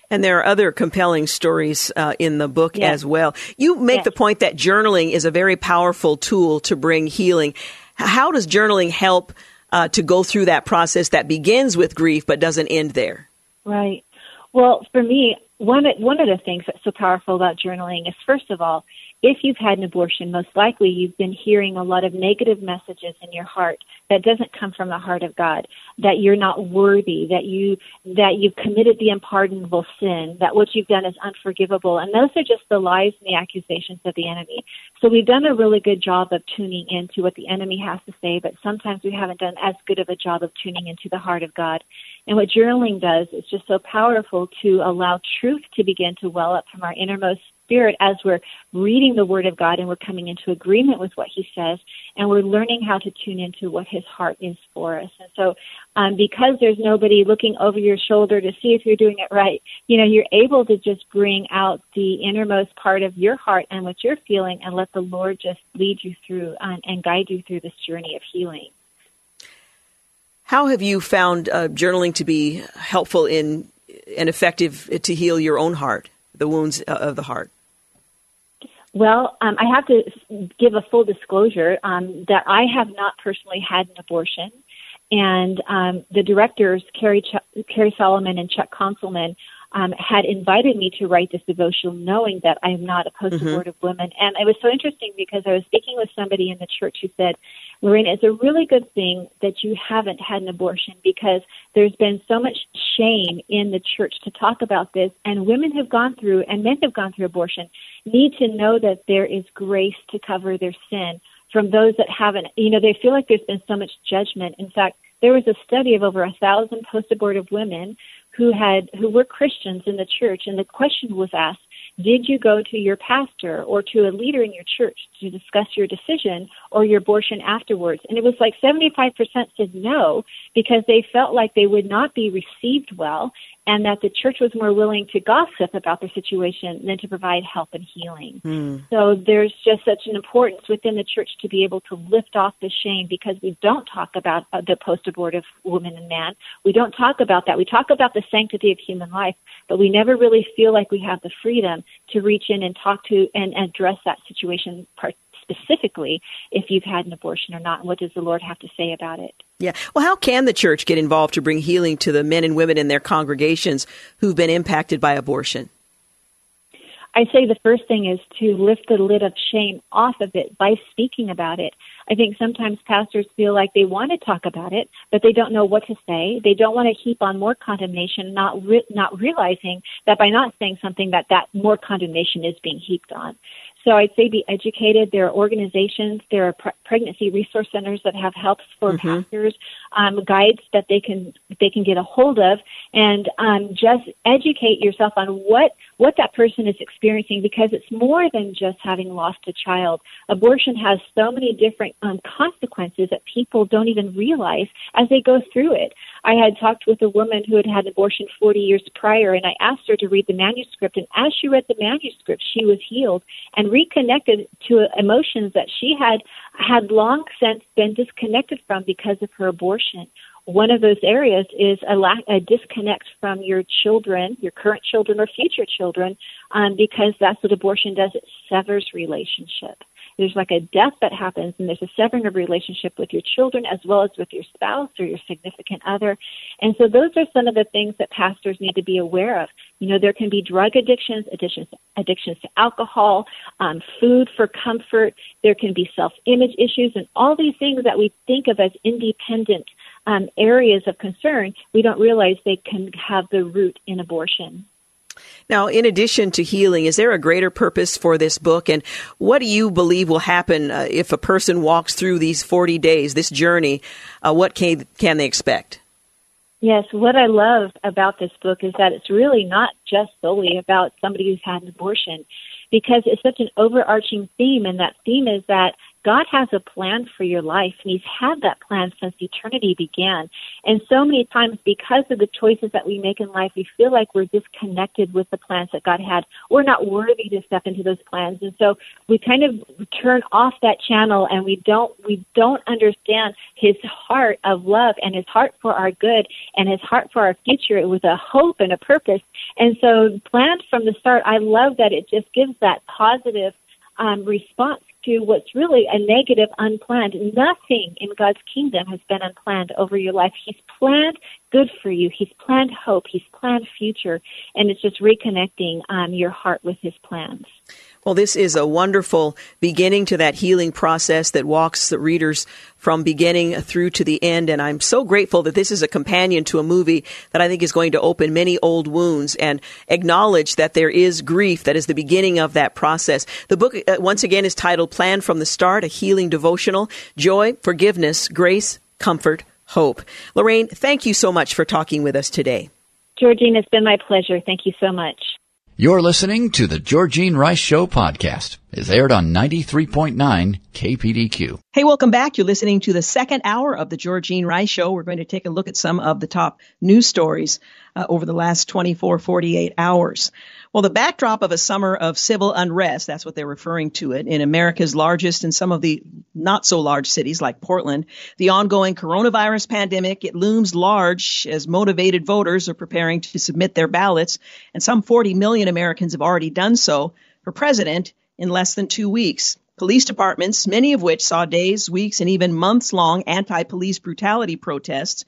And there are other compelling stories uh, in the book yes. as well. You make yes. the point that journaling is a very powerful tool to bring healing. How does journaling help uh, to go through that process that begins with grief but doesn't end there? Right. Well, for me, one one of the things that's so powerful about journaling is first of all, if you've had an abortion, most likely you've been hearing a lot of negative messages in your heart that doesn't come from the heart of God, that you're not worthy, that you that you've committed the unpardonable sin, that what you've done is unforgivable. And those are just the lies and the accusations of the enemy. So we've done a really good job of tuning into what the enemy has to say, but sometimes we haven't done as good of a job of tuning into the heart of God. And what journaling does is just so powerful to allow truth to begin to well up from our innermost spirit as we're reading the Word of God and we're coming into agreement with what He says, and we're learning how to tune into what His heart is for us. And so, um, because there's nobody looking over your shoulder to see if you're doing it right, you know, you're able to just bring out the innermost part of your heart and what you're feeling, and let the Lord just lead you through um, and guide you through this journey of healing. How have you found uh, journaling to be helpful in and effective to heal your own heart, the wounds uh, of the heart? Well, um, I have to give a full disclosure um, that I have not personally had an abortion, and um, the directors, Cary, Ch- Cary Solomon and Chuck Konzelman, um, had invited me to write this devotional, knowing that I am not a post-abortive mm-hmm. woman. And it was so interesting because I was speaking with somebody in the church who said, Lorraine, it's a really good thing that you haven't had an abortion because there's been so much shame in the church to talk about this, and women have gone through and men have gone through abortion need to know that there is grace to cover their sin from those that haven't. You know, they feel like there's been so much judgment. In fact, there was a study of over a thousand post-abortive women who had who were Christians in the church, and the question was asked: did you go to your pastor or to a leader in your church to discuss your decision or your abortion afterwards? And it was like 75% said no because they felt like they would not be received well and that the church was more willing to gossip about their situation than to provide help and healing. Mm. So there's just such an importance within the church to be able to lift off the shame because we don't talk about uh, the post-abortive woman and man. We don't talk about that. We talk about the sanctity of human life, but we never really feel like we have the freedom to reach in and talk to and address that situation specifically if you've had an abortion or not, and what does the Lord have to say about it? Yeah. Well, how can the church get involved to bring healing to the men and women in their congregations who've been impacted by abortion? I say the first thing is to lift the lid of shame off of it by speaking about it. I think sometimes pastors feel like they want to talk about it, but they don't know what to say. They don't want to heap on more condemnation, not re- not realizing that by not saying something that that more condemnation is being heaped on. So I'd say be educated. There are organizations, there are pre- pregnancy resource centers that have helps for mm-hmm. pastors, um, guides that they can they can get a hold of, and um, just educate yourself on what what that person is experiencing because it's more than just having lost a child. Abortion has so many different um, consequences that people don't even realize as they go through it. I had talked with a woman who had had an abortion 40 years prior, and I asked her to read the manuscript. And as she read the manuscript, she was healed and reconnected to emotions that she had had long since been disconnected from because of her abortion one of those areas is a lack, a disconnect from your children, your current children or future children, um, because that's what abortion does. It severs relationship. There's like a death that happens, and there's a severing of relationship with your children as well as with your spouse or your significant other. And so those are some of the things that pastors need to be aware of. You know, there can be drug addictions, addictions, addictions to alcohol, um, food for comfort. There can be self-image issues, and all these things that we think of as independent um, areas of concern, we don't realize they can have the root in abortion. Now, in addition to healing, is there a greater purpose for this book? And what do you believe will happen uh, if a person walks through these 40 days, this journey? Uh, what can, can they expect? Yes, what I love about this book is that it's really not just solely about somebody who's had an abortion because it's such an overarching theme, and that theme is that God has a plan for your life, and He's had that plan since eternity began. And so many times, because of the choices that we make in life, we feel like we're disconnected with the plans that God had. We're not worthy to step into those plans, and so we kind of turn off that channel, and we don't we don't understand His heart of love and His heart for our good and His heart for our future with a hope and a purpose. And so, planned from the start, I love that it just gives that positive um, response to what's really a negative, unplanned. Nothing in God's kingdom has been unplanned over your life. He's planned good for you. He's planned hope. He's planned future. And it's just reconnecting um, your heart with His plans. Well, this is a wonderful beginning to that healing process that walks the readers from beginning through to the end. And I'm so grateful that this is a companion to a movie that I think is going to open many old wounds and acknowledge that there is grief that is the beginning of that process. The book, uh, once again, is titled Plan from the Start, a healing devotional, joy, forgiveness, grace, comfort, hope. Lorraine, thank you so much for talking with us today. Georgene, it's been my pleasure. Thank you so much. You're listening to the Georgene Rice Show podcast. It's aired on 93.9 KPDQ. Hey, welcome back. You're listening to the second hour of the Georgene Rice Show. We're going to take a look at some of the top news stories uh, over the last 24, 48 hours. Well, the backdrop of a summer of civil unrest, that's what they're referring to it, in America's largest and some of the not so large cities like Portland, the ongoing coronavirus pandemic, it looms large as motivated voters are preparing to submit their ballots, and some 40 million Americans have already done so for president in less than two weeks. Police departments, many of which saw days, weeks, and even months long anti police brutality protests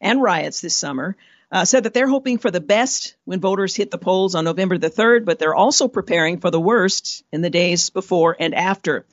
and riots this summer, uh, said that they're hoping for the best when voters hit the polls on November the 3rd, but they're also preparing for the worst in the days before and after.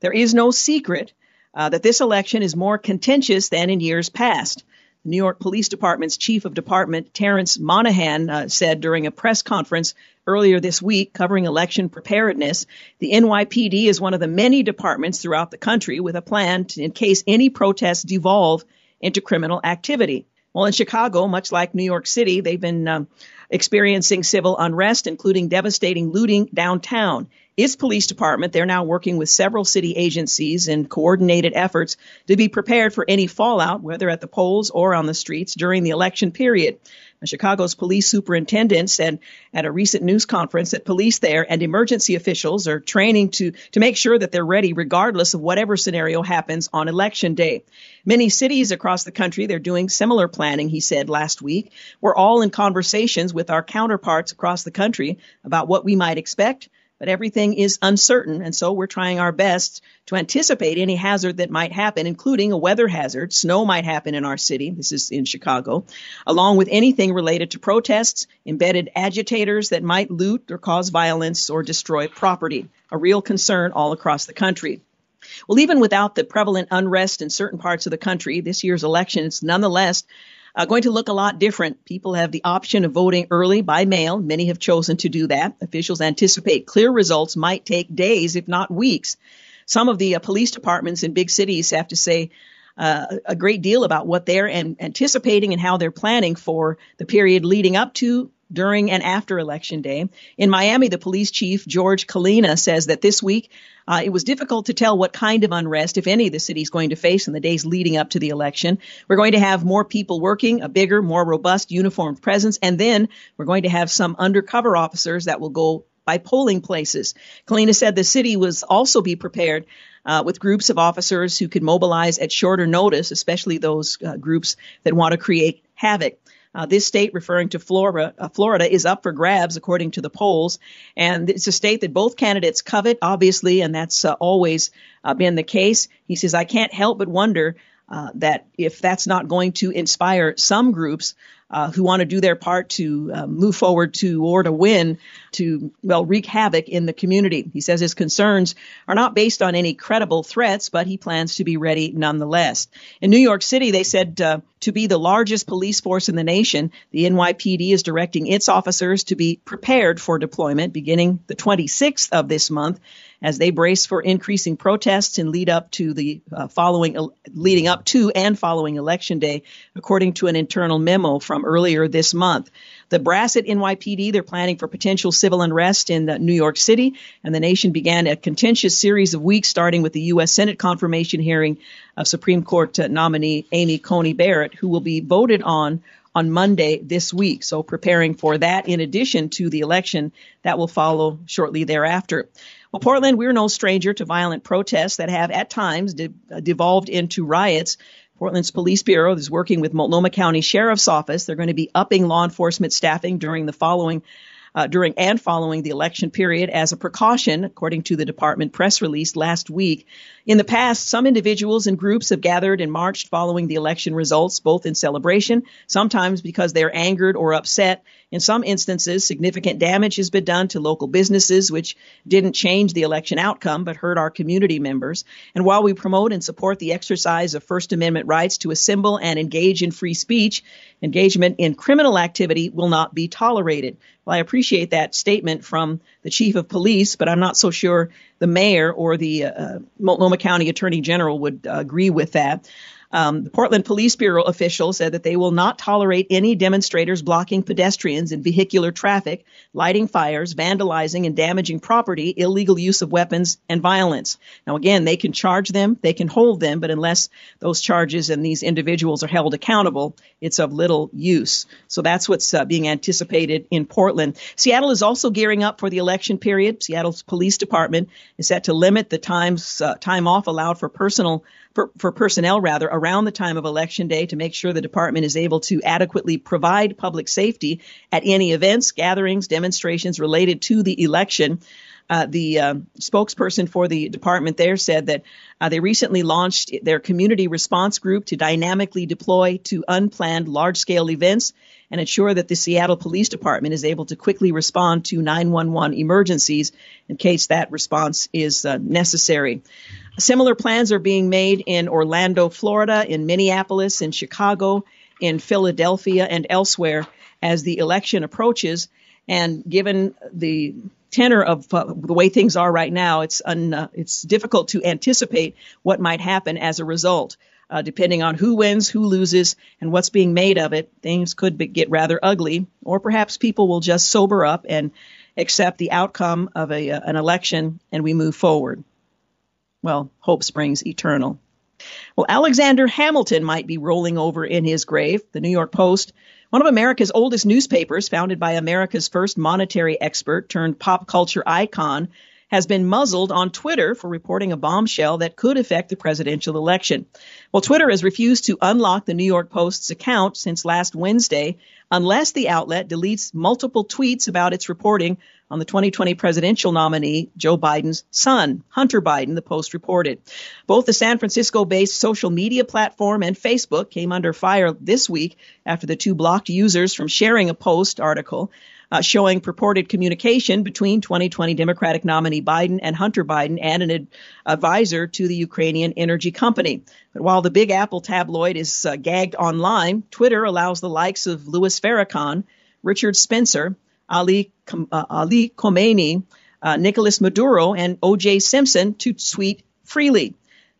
There is no secret uh, that this election is more contentious than in years past. New York Police Department's chief of department, Terence Monahan, uh, said during a press conference earlier this week covering election preparedness, the NYPD is one of the many departments throughout the country with a plan to, in case any protests devolve into criminal activity. Well, in Chicago, much like New York City, they've been um, experiencing civil unrest, including devastating looting downtown. Its police department, they're now working with several city agencies in coordinated efforts to be prepared for any fallout, whether at the polls or on the streets during the election period. Chicago's police superintendent said at a recent news conference that police there and emergency officials are training to, to make sure that they're ready regardless of whatever scenario happens on election day. Many cities across the country, they're doing similar planning, he said last week. We're all in conversations with our counterparts across the country about what we might expect but everything is uncertain, and so we're trying our best to anticipate any hazard that might happen, including a weather hazard. Snow might happen in our city. This is in Chicago, along with anything related to protests, embedded agitators that might loot or cause violence or destroy property. A real concern all across the country. Well, even without the prevalent unrest in certain parts of the country, this year's election is nonetheless uh, going to look a lot different. People have the option of voting early by mail. Many have chosen to do that. Officials anticipate clear results might take days, if not weeks. Some of the uh, police departments in big cities have to say uh, a great deal about what they're an- anticipating and how they're planning for the period leading up to during and after Election Day. In Miami, the police chief, George Colina, says that this week uh, it was difficult to tell what kind of unrest, if any, the city is going to face in the days leading up to the election. We're going to have more people working, a bigger, more robust uniformed presence, and then we're going to have some undercover officers that will go by polling places. Colina said the city was also be prepared uh, with groups of officers who could mobilize at shorter notice, especially those uh, groups that want to create havoc. Uh, this state, referring to Florida, uh, Florida, is up for grabs according to the polls, and it's a state that both candidates covet, obviously, and that's uh, always uh, been the case. He says, "I can't help but wonder." Uh, that if that's not going to inspire some groups uh, who want to do their part to uh, move forward to or to win to well wreak havoc in the community. He says his concerns are not based on any credible threats, but he plans to be ready nonetheless. In New York City, they said uh, to be the largest police force in the nation, the NYPD is directing its officers to be prepared for deployment beginning the 26th of this month as they brace for increasing protests and lead up to the uh, following, uh, leading up to and following election day, according to an internal memo from earlier this month. The brass at NYPD, they're planning for potential civil unrest in uh, New York City, and the nation began a contentious series of weeks, starting with the U.S. Senate confirmation hearing of Supreme Court uh, nominee Amy Coney Barrett, who will be voted on on Monday this week. So preparing for that in addition to the election that will follow shortly thereafter. Well, Portland, we're no stranger to violent protests that have at times de- uh, devolved into riots. Portland's Police Bureau is working with Multnomah County Sheriff's Office. They're going to be upping law enforcement staffing during the following uh, during and following the election period as a precaution, according to the department press release last week. In the past, some individuals and groups have gathered and marched following the election results, both in celebration, sometimes because they're angered or upset. In some instances, significant damage has been done to local businesses, which didn't change the election outcome but hurt our community members. And while we promote and support the exercise of First Amendment rights to assemble and engage in free speech, engagement in criminal activity will not be tolerated. Well, I appreciate that statement from the chief of police, but I'm not so sure the mayor or the uh, Multnomah County Attorney General would uh, agree with that. Um, the Portland Police Bureau official said that they will not tolerate any demonstrators blocking pedestrians and vehicular traffic, lighting fires, vandalizing and damaging property, illegal use of weapons, and violence. Now, again, they can charge them, they can hold them, but unless those charges and these individuals are held accountable, it's of little use. So that's what's uh, being anticipated in Portland. Seattle is also gearing up for the election period. Seattle's police department is set to limit the times uh, time off allowed for personal for, for personnel rather around the time of election day to make sure the department is able to adequately provide public safety at any events, gatherings, demonstrations related to the election. Uh, the uh, spokesperson for the department there said that uh, they recently launched their community response group to dynamically deploy to unplanned large scale events and ensure that the Seattle Police Department is able to quickly respond to 911 emergencies in case that response is uh, necessary. Similar plans are being made in Orlando, Florida, in Minneapolis, in Chicago, in Philadelphia, and elsewhere as the election approaches. And given the tenor of uh, the way things are right now, it's un, uh, it's difficult to anticipate what might happen as a result. Uh, depending on who wins, who loses, and what's being made of it, things could be, get rather ugly, or perhaps people will just sober up and accept the outcome of a, uh, an election and we move forward. Well, hope springs eternal. Well, Alexander Hamilton might be rolling over in his grave. The New York Post, one of America's oldest newspapers, founded by America's first monetary expert turned pop culture icon, has been muzzled on Twitter for reporting a bombshell that could affect the presidential election. Well, Twitter has refused to unlock the New York Post's account since last Wednesday unless the outlet deletes multiple tweets about its reporting on the 2020 presidential nominee, Joe Biden's son, Hunter Biden, the Post reported. Both the San Francisco based social media platform and Facebook came under fire this week after the two blocked users from sharing a Post article uh, showing purported communication between 2020 Democratic nominee Biden and Hunter Biden and an ad- advisor to the Ukrainian energy company. But while the Big Apple tabloid is uh, gagged online, Twitter allows the likes of Louis Farrakhan, Richard Spencer, Ali, uh, Ali Khamenei, uh, Nicolas Maduro, and O.J. Simpson to tweet freely.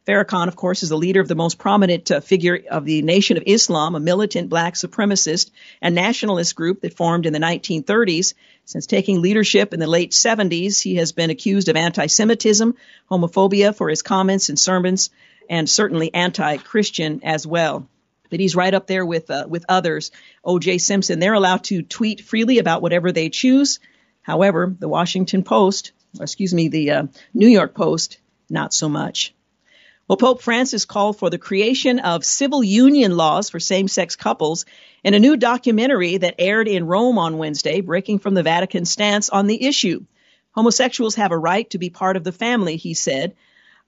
Farrakhan, of course, is the leader of the most prominent uh, figure of the Nation of Islam, a militant black supremacist and nationalist group that formed in the 1930s. Since taking leadership in the late 70s, he has been accused of anti-Semitism, homophobia for his comments and sermons, and certainly anti-Christian as well. But he's right up there with uh, with others. O.J. Simpson, they're allowed to tweet freely about whatever they choose. However, the Washington Post, excuse me, the uh, New York Post, not so much. Well, Pope Francis called for the creation of civil union laws for same sex couples in a new documentary that aired in Rome on Wednesday, breaking from the Vatican stance on the issue. Homosexuals have a right to be part of the family, he said.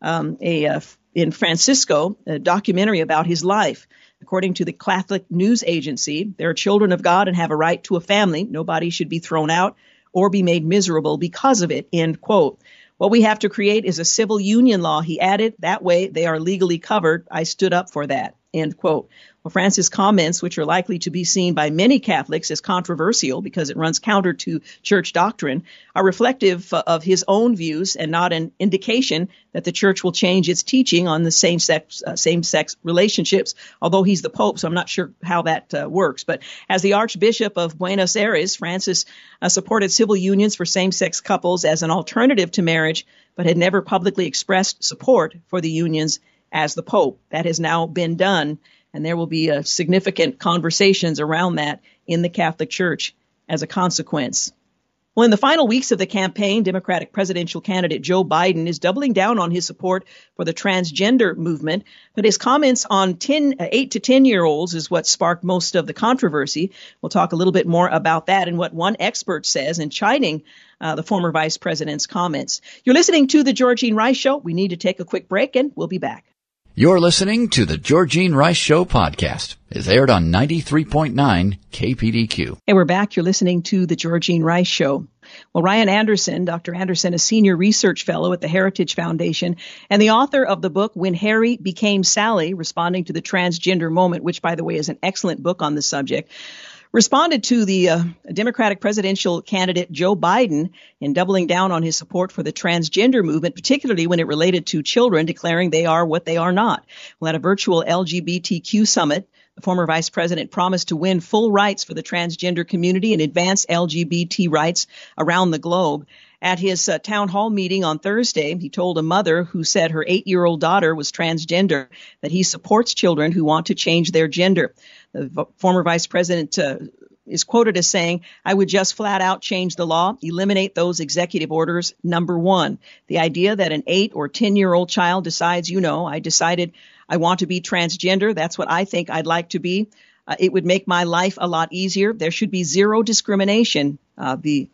Um, a, uh, in Francesco, a documentary about his life. According to the Catholic News Agency, they are children of God and have a right to a family. Nobody should be thrown out or be made miserable because of it. End quote. What we have to create is a civil union law, he added. That way they are legally covered. I stood up for that. End quote. Francis' comments, which are likely to be seen by many Catholics as controversial because it runs counter to church doctrine, are reflective of his own views and not an indication that the church will change its teaching on the same sex uh, same sex relationships. Although he's the pope, so I'm not sure how that uh, works. But as the Archbishop of Buenos Aires, Francis uh, supported civil unions for same sex couples as an alternative to marriage, but had never publicly expressed support for the unions as the Pope. That has now been done, and there will be uh, significant conversations around that in the Catholic Church as a consequence. Well, in the final weeks of the campaign, Democratic presidential candidate Joe Biden is doubling down on his support for the transgender movement, but his comments on 10, uh, 8 to 10 year olds is what sparked most of the controversy. We'll talk a little bit more about that and what one expert says in chiding uh, the former vice president's comments. You're listening to the Georgene Rice Show. We need to take a quick break and we'll be back. You're listening to the Georgene Rice Show podcast. It's aired on 93.9 KPDQ. Hey, we're back. You're listening to the Georgene Rice Show. Well, Ryan Anderson, Dr. Anderson, a senior research fellow at the Heritage Foundation and the author of the book When Harry Became Sally, Responding to the Transgender Moment, which, by the way, is an excellent book on the subject responded to the uh, Democratic presidential candidate Joe Biden in doubling down on his support for the transgender movement, particularly when it related to children, declaring they are what they are not. Well, at a virtual LGBTQ summit, the former vice president promised to win full rights for the transgender community and advance LGBT rights around the globe. At his uh, town hall meeting on Thursday, he told a mother who said her eight year old daughter was transgender that he supports children who want to change their gender. The former vice president uh, is quoted as saying, I would just flat out change the law, eliminate those executive orders. Number one, the idea that an eight or 10 year old child decides, you know, I decided I want to be transgender. That's what I think I'd like to be. Uh, it would make my life a lot easier. There should be zero discrimination. Uh, the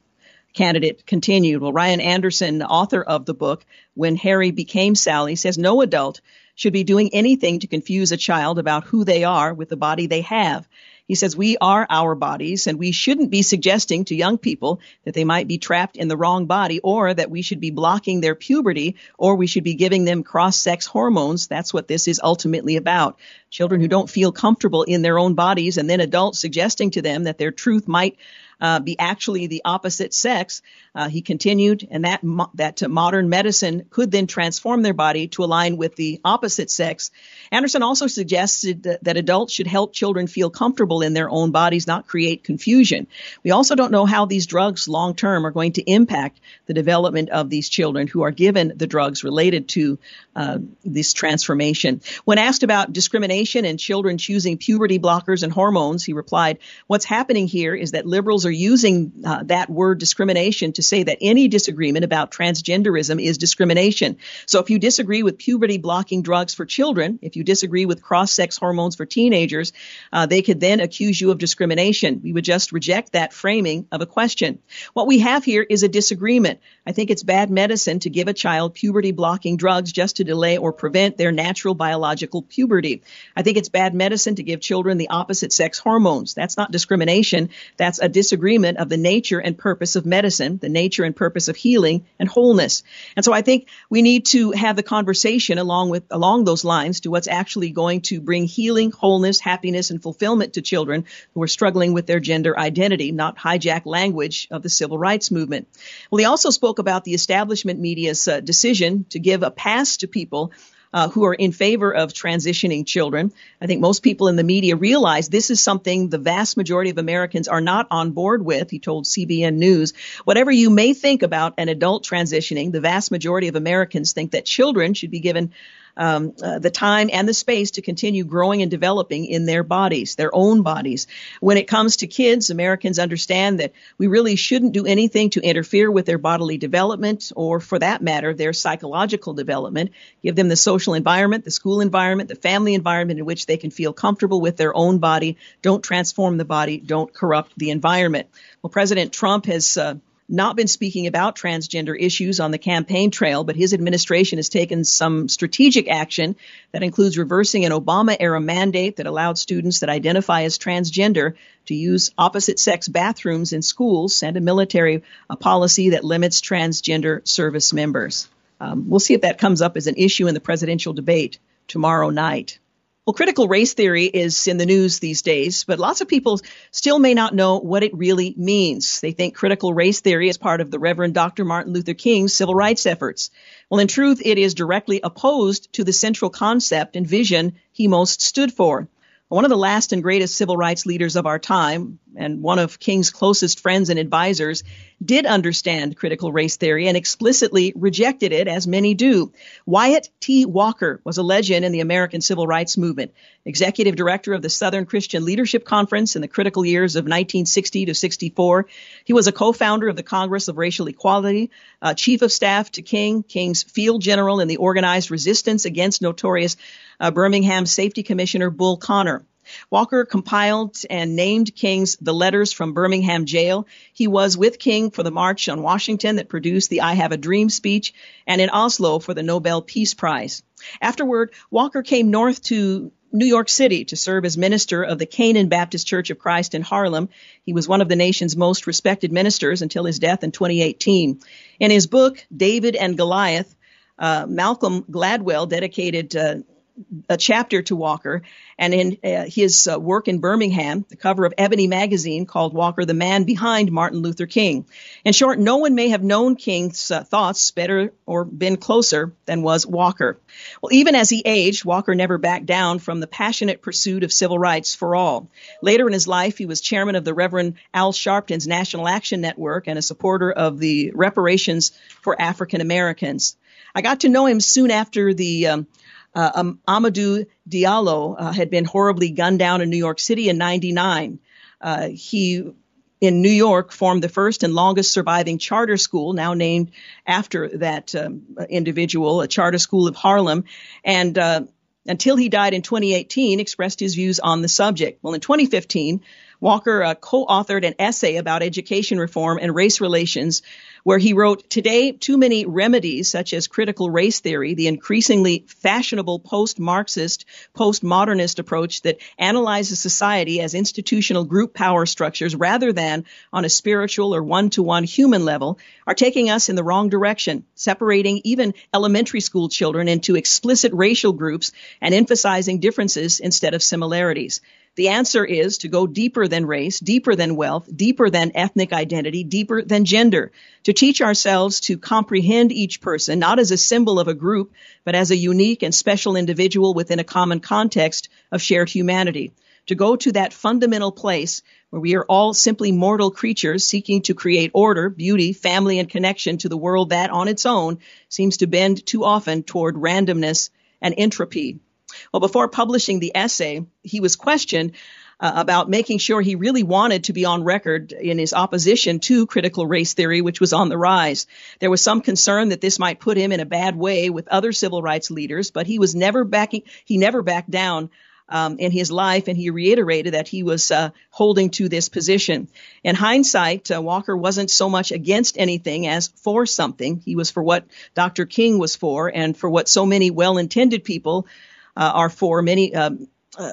candidate continued. Well, Ryan Anderson, author of the book, When Harry Became Sally, says no adult should be doing anything to confuse a child about who they are with the body they have. He says we are our bodies and we shouldn't be suggesting to young people that they might be trapped in the wrong body or that we should be blocking their puberty or we should be giving them cross sex hormones. That's what this is ultimately about. Children who don't feel comfortable in their own bodies and then adults suggesting to them that their truth might uh, be actually the opposite sex. Uh, he continued, and that mo- that modern medicine could then transform their body to align with the opposite sex. Anderson also suggested that, that adults should help children feel comfortable in their own bodies, not create confusion. We also don't know how these drugs long term are going to impact the development of these children who are given the drugs related to uh, this transformation. When asked about discrimination and children choosing puberty blockers and hormones, he replied, "What's happening here is that liberals are using uh, that word discrimination to say that any disagreement about transgenderism is discrimination. So if you disagree with puberty blocking drugs for children, if you disagree with cross sex hormones for teenagers, uh, they could then accuse you of discrimination. We would just reject that framing of a question. What we have here is a disagreement. I think it's bad medicine to give a child puberty blocking drugs just to delay or prevent their natural biological puberty. I think it's bad medicine to give children the opposite sex hormones. That's not discrimination. That's a disagreement of the nature and purpose of medicine, the nature and purpose of healing and wholeness. And so I think we need to have the conversation along with along those lines to what's actually going to bring healing, wholeness, happiness, and fulfillment to children who are struggling with their gender identity, not hijack language of the civil rights movement. Well, he also spoke about the establishment media's uh, decision to give a pass to people uh, who are in favor of transitioning children. I think most people in the media realize this is something the vast majority of Americans are not on board with. He told CBN News, whatever you may think about an adult transitioning, the vast majority of Americans think that children should be given um, uh, the time and the space to continue growing and developing in their bodies, their own bodies. When it comes to kids, Americans understand that we really shouldn't do anything to interfere with their bodily development or, for that matter, their psychological development. Give them the social environment, the school environment, the family environment in which they can feel comfortable with their own body. Don't transform the body. Don't corrupt the environment. Well, President Trump has uh, not been speaking about transgender issues on the campaign trail, but his administration has taken some strategic action that includes reversing an Obama era mandate that allowed students that identify as transgender to use opposite sex bathrooms in schools and a military a policy that limits transgender service members. Um, we'll see if that comes up as an issue in the presidential debate tomorrow night. Well, critical race theory is in the news these days, but lots of people still may not know what it really means. They think critical race theory is part of the Reverend Dr. Martin Luther King's civil rights efforts. Well, in truth, it is directly opposed to the central concept and vision he most stood for. One of the last and greatest civil rights leaders of our time, and one of King's closest friends and advisors, did understand critical race theory and explicitly rejected it, as many do. Wyatt T. Walker was a legend in the American civil rights movement, executive director of the Southern Christian Leadership Conference in the critical years of 1960 to 64. He was a co-founder of the Congress of Racial Equality, uh, chief of staff to King, King's field general in the organized resistance against notorious uh, Birmingham Safety Commissioner Bull Connor. Walker compiled and named King's The Letters from Birmingham Jail. He was with King for the March on Washington that produced the I Have a Dream speech and in Oslo for the Nobel Peace Prize. Afterward, Walker came north to New York City to serve as minister of the Canaan Baptist Church of Christ in Harlem. He was one of the nation's most respected ministers until his death in 2018. In his book, David and Goliath, uh, Malcolm Gladwell dedicated uh, a chapter to Walker, and in uh, his uh, work in Birmingham, the cover of Ebony magazine called Walker the man behind Martin Luther King. In short, no one may have known King's uh, thoughts better or been closer than was Walker. Well, even as he aged, Walker never backed down from the passionate pursuit of civil rights for all. Later in his life, he was chairman of the Reverend Al Sharpton's National Action Network and a supporter of the reparations for African Americans. I got to know him soon after the um, uh, um, Amadou Diallo uh, had been horribly gunned down in New York City in 99. Uh, he, in New York, formed the first and longest surviving charter school, now named after that um, individual, a charter school of Harlem. And uh, until he died in 2018, expressed his views on the subject. Well, in 2015, Walker uh, co-authored an essay about education reform and race relations where he wrote, Today, too many remedies, such as critical race theory, the increasingly fashionable post-Marxist, post-modernist approach that analyzes society as institutional group power structures rather than on a spiritual or one-to-one human level, are taking us in the wrong direction, separating even elementary school children into explicit racial groups and emphasizing differences instead of similarities. The answer is to go deeper than race, deeper than wealth, deeper than ethnic identity, deeper than gender, to teach ourselves to comprehend each person, not as a symbol of a group, but as a unique and special individual within a common context of shared humanity. To go to that fundamental place where we are all simply mortal creatures seeking to create order, beauty, family, and connection to the world that on its own seems to bend too often toward randomness and entropy. Well, before publishing the essay, he was questioned uh, about making sure he really wanted to be on record in his opposition to critical race theory, which was on the rise. There was some concern that this might put him in a bad way with other civil rights leaders, but he was never backing, he never backed down um, in his life, and he reiterated that he was uh, holding to this position. In hindsight, uh, Walker wasn't so much against anything as for something. He was for what Dr. King was for, and for what so many well-intended people uh, are for. Many um, uh,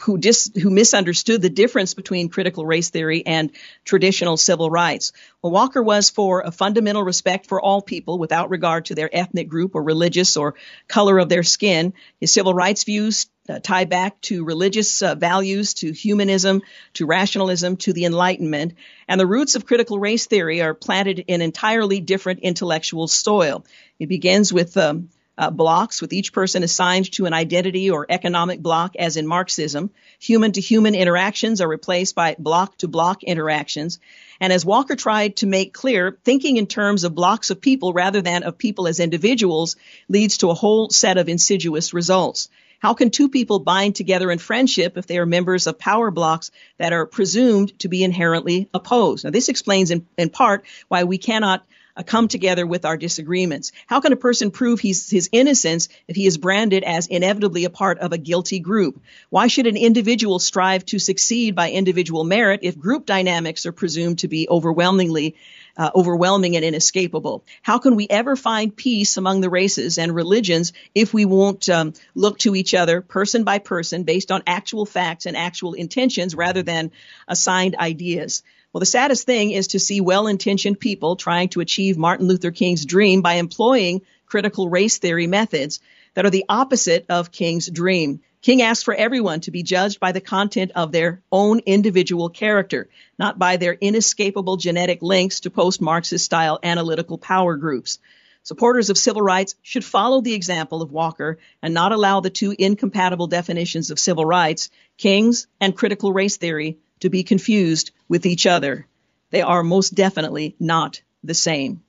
who dis, who misunderstood the difference between critical race theory and traditional civil rights. Well, Walker was for a fundamental respect for all people without regard to their ethnic group or religious or color of their skin. His civil rights views uh, tie back to religious uh, values, to humanism, to rationalism, to the Enlightenment. And the roots of critical race theory are planted in entirely different intellectual soil. It begins with um, uh, blocks, with each person assigned to an identity or economic block, as in Marxism. Human to human interactions are replaced by block to block interactions. And as Walker tried to make clear, thinking in terms of blocks of people rather than of people as individuals leads to a whole set of insidious results. How can two people bind together in friendship if they are members of power blocks that are presumed to be inherently opposed? Now, this explains in, in part why we cannot come together with our disagreements. How can a person prove his innocence if he is branded as inevitably a part of a guilty group? Why should an individual strive to succeed by individual merit if group dynamics are presumed to be overwhelmingly uh, overwhelming and inescapable. How can we ever find peace among the races and religions if we won't um, look to each other person by person based on actual facts and actual intentions rather than assigned ideas? Well, the saddest thing is to see well intentioned people trying to achieve Martin Luther King's dream by employing critical race theory methods that are the opposite of King's dream. King asked for everyone to be judged by the content of their own individual character, not by their inescapable genetic links to post Marxist style analytical power groups. Supporters of civil rights should follow the example of Walker and not allow the two incompatible definitions of civil rights, King's and critical race theory, to be confused with each other. They are most definitely not the same.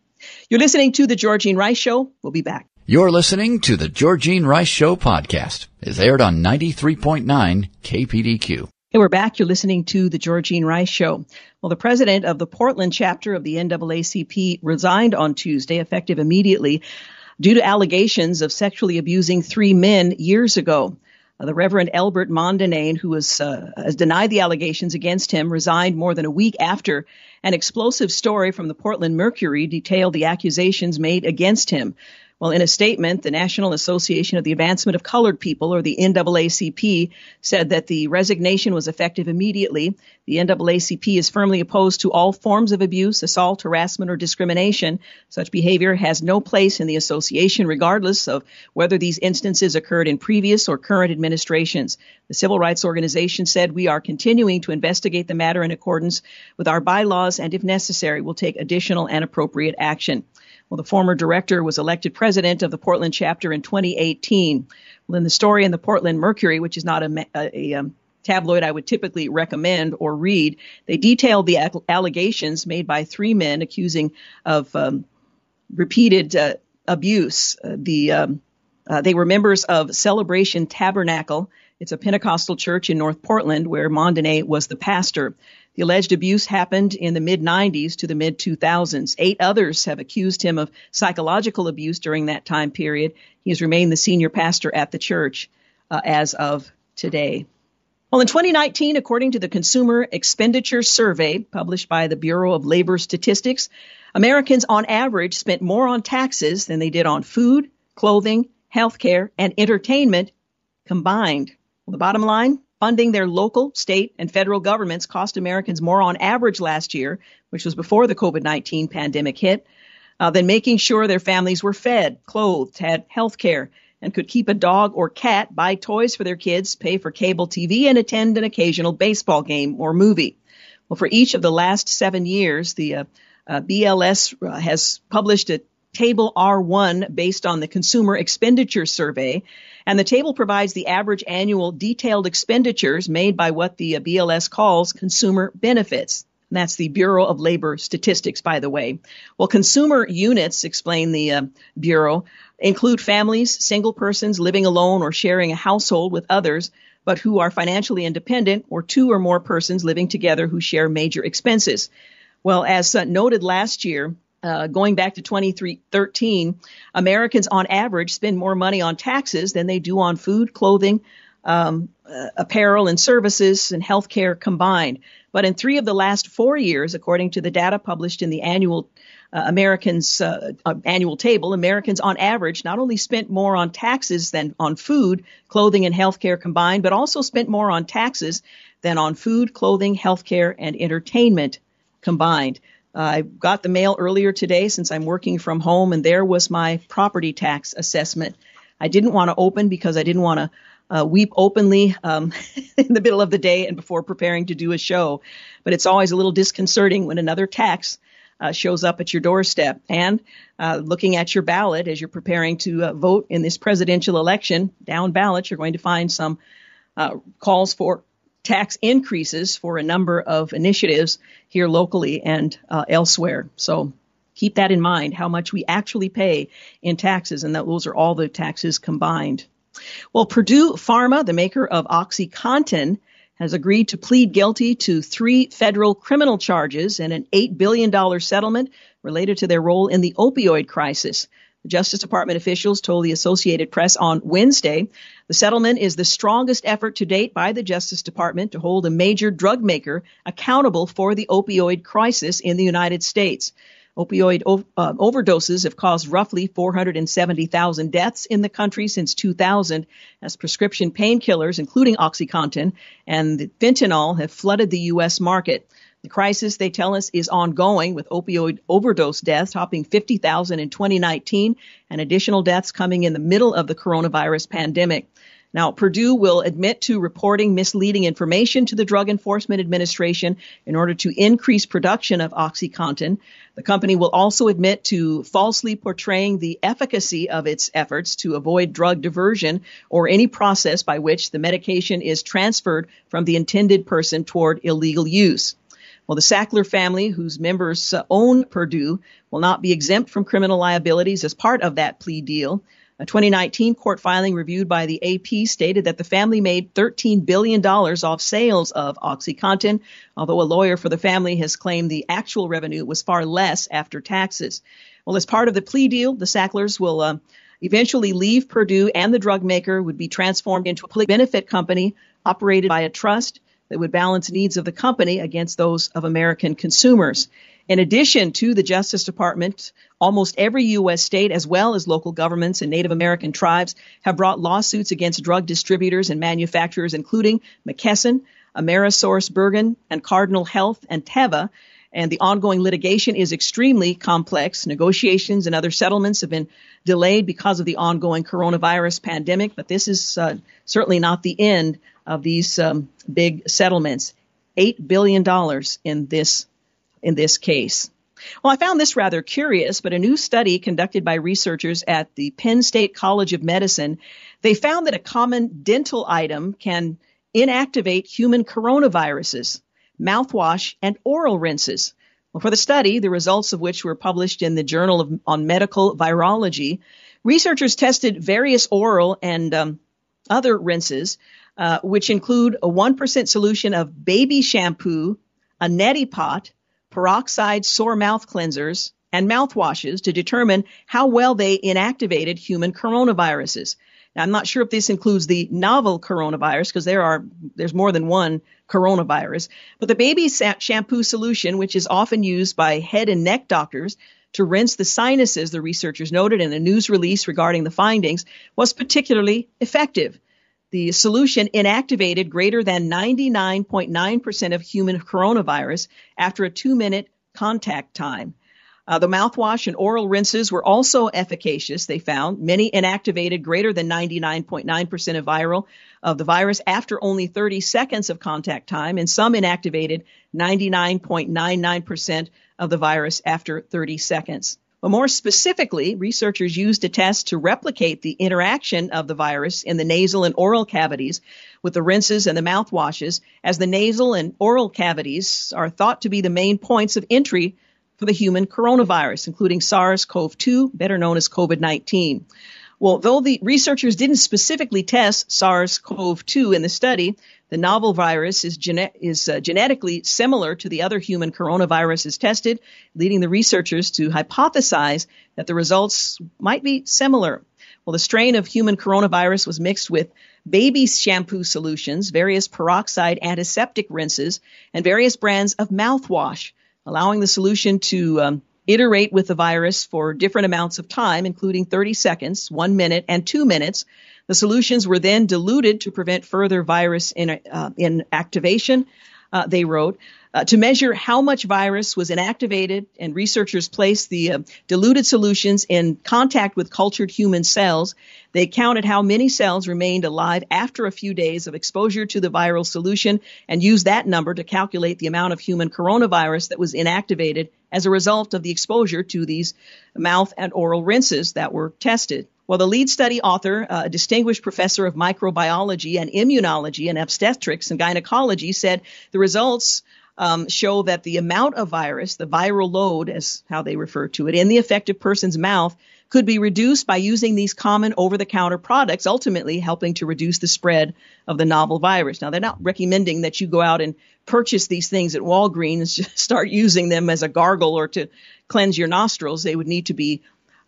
You're listening to The Georgene Rice Show. We'll be back. You're listening to the Georgene Rice Show podcast. It's aired on 93.9 KPDQ. Hey, we're back. You're listening to the Georgine Rice Show. Well, the president of the Portland chapter of the NAACP resigned on Tuesday, effective immediately, due to allegations of sexually abusing three men years ago. Uh, the Reverend Elbert Mondainé, who was, uh, has denied the allegations against him, resigned more than a week after an explosive story from the Portland Mercury detailed the accusations made against him. Well, in a statement, the National Association of the Advancement of Colored People, or the NAACP, said that the resignation was effective immediately. The NAACP is firmly opposed to all forms of abuse, assault, harassment, or discrimination. Such behavior has no place in the association, regardless of whether these instances occurred in previous or current administrations. The civil rights organization said we are continuing to investigate the matter in accordance with our bylaws and, if necessary, will take additional and appropriate action. Well, the former director was elected president of the Portland chapter in 2018. Well, in the story in the Portland Mercury, which is not a, a, a um, tabloid I would typically recommend or read, they detailed the allegations made by three men accusing of um, repeated uh, abuse. Uh, the um, uh, they were members of Celebration Tabernacle. It's a Pentecostal church in North Portland where Mondainé was the pastor. The alleged abuse happened in the mid 90s to the mid 2000s. Eight others have accused him of psychological abuse during that time period. He has remained the senior pastor at the church uh, as of today. Well, in 2019, according to the Consumer Expenditure Survey published by the Bureau of Labor Statistics, Americans on average spent more on taxes than they did on food, clothing, health care, and entertainment combined. Well, the bottom line Funding their local, state, and federal governments cost Americans more on average last year, which was before the COVID 19 pandemic hit, uh, than making sure their families were fed, clothed, had health care, and could keep a dog or cat, buy toys for their kids, pay for cable TV, and attend an occasional baseball game or movie. Well, for each of the last seven years, the uh, uh, BLS uh, has published a table R1 based on the Consumer Expenditure Survey and the table provides the average annual detailed expenditures made by what the uh, BLS calls consumer benefits. And that's the Bureau of Labor Statistics, by the way. Well, consumer units, explain the uh, Bureau, include families, single persons living alone or sharing a household with others, but who are financially independent, or two or more persons living together who share major expenses. Well, as uh, noted last year, uh, going back to 2013, Americans on average spend more money on taxes than they do on food, clothing, um, uh, apparel, and services and healthcare combined. But in three of the last four years, according to the data published in the annual uh, Americans uh, uh, annual table, Americans on average not only spent more on taxes than on food, clothing, and healthcare combined, but also spent more on taxes than on food, clothing, healthcare, and entertainment combined. I got the mail earlier today since I'm working from home, and there was my property tax assessment. I didn't want to open because I didn't want to uh, weep openly um, <laughs> in the middle of the day and before preparing to do a show. But it's always a little disconcerting when another tax uh, shows up at your doorstep. And uh, looking at your ballot as you're preparing to uh, vote in this presidential election, down ballot, you're going to find some uh, calls for tax increases for a number of initiatives here locally and uh, elsewhere. So keep that in mind, how much we actually pay in taxes, and that those are all the taxes combined. Well, Purdue Pharma, the maker of OxyContin, has agreed to plead guilty to three federal criminal charges and an $8 billion settlement related to their role in the opioid crisis. Justice Department officials told the Associated Press on Wednesday the settlement is the strongest effort to date by the Justice Department to hold a major drug maker accountable for the opioid crisis in the United States. Opioid uh, overdoses have caused roughly 470,000 deaths in the country since 2000 as prescription painkillers, including OxyContin and fentanyl, have flooded the U.S. market. The crisis, they tell us, is ongoing with opioid overdose deaths topping 50,000 in 2019 and additional deaths coming in the middle of the coronavirus pandemic. Now, Purdue will admit to reporting misleading information to the Drug Enforcement Administration in order to increase production of OxyContin. The company will also admit to falsely portraying the efficacy of its efforts to avoid drug diversion or any process by which the medication is transferred from the intended person toward illegal use. Well, the Sackler family, whose members own Purdue, will not be exempt from criminal liabilities as part of that plea deal. A 2019 court filing reviewed by the AP stated that the family made $13 billion off sales of OxyContin, although a lawyer for the family has claimed the actual revenue was far less after taxes. Well, as part of the plea deal, the Sacklers will uh, eventually leave Purdue and the drug maker would be transformed into a public benefit company operated by a trust that would balance needs of the company against those of American consumers. In addition to the Justice Department, almost every U.S. state, as well as local governments and Native American tribes, have brought lawsuits against drug distributors and manufacturers, including McKesson, AmerisourceBergen, and Cardinal Health and Teva. And the ongoing litigation is extremely complex. Negotiations and other settlements have been delayed because of the ongoing coronavirus pandemic, but this is uh, certainly not the end of these um, big settlements. $8 billion in this in this case. Well, I found this rather curious, but a new study conducted by researchers at the Penn State College of Medicine, they found that a common dental item can inactivate human coronaviruses, mouthwash, and oral rinses. Well, for the study, the results of which were published in the Journal of, on Medical Virology, researchers tested various oral and um, other rinses, uh, which include a 1% solution of baby shampoo, a neti pot, peroxide sore mouth cleansers, and mouthwashes to determine how well they inactivated human coronaviruses. Now, I'm not sure if this includes the novel coronavirus because there are there's more than one coronavirus, but the baby shampoo solution, which is often used by head and neck doctors to rinse the sinuses, the researchers noted in a news release regarding the findings, was particularly effective the solution inactivated greater than 99.9% of human coronavirus after a two minute contact time. Uh, the mouthwash and oral rinses were also efficacious, they found. Many inactivated greater than 99.9% of viral of the virus after only 30 seconds of contact time, and some inactivated 99.99% of the virus after 30 seconds. But more specifically, researchers used a test to replicate the interaction of the virus in the nasal and oral cavities with the rinses and the mouthwashes, as the nasal and oral cavities are thought to be the main points of entry for the human coronavirus, including SARS CoV 2, better known as COVID 19. Well, though the researchers didn't specifically test SARS CoV 2 in the study, the novel virus is, gene- is uh, genetically similar to the other human coronaviruses tested, leading the researchers to hypothesize that the results might be similar. Well, the strain of human coronavirus was mixed with baby shampoo solutions, various peroxide antiseptic rinses, and various brands of mouthwash, allowing the solution to um, iterate with the virus for different amounts of time, including 30 seconds, one minute, and two minutes. The solutions were then diluted to prevent further virus in, uh, inactivation. Uh, they wrote uh, to measure how much virus was inactivated, and researchers placed the uh, diluted solutions in contact with cultured human cells. They counted how many cells remained alive after a few days of exposure to the viral solution and used that number to calculate the amount of human coronavirus that was inactivated as a result of the exposure to these mouth and oral rinses that were tested. Well, the lead study author, uh, a distinguished professor of microbiology and immunology and obstetrics and gynecology, said the results um, show that the amount of virus, the viral load, as how they refer to it, in the affected person's mouth could be reduced by using these common over the counter products, ultimately helping to reduce the spread of the novel virus. Now, they're not recommending that you go out and purchase these things at Walgreens, <laughs> start using them as a gargle or to cleanse your nostrils. They would need to be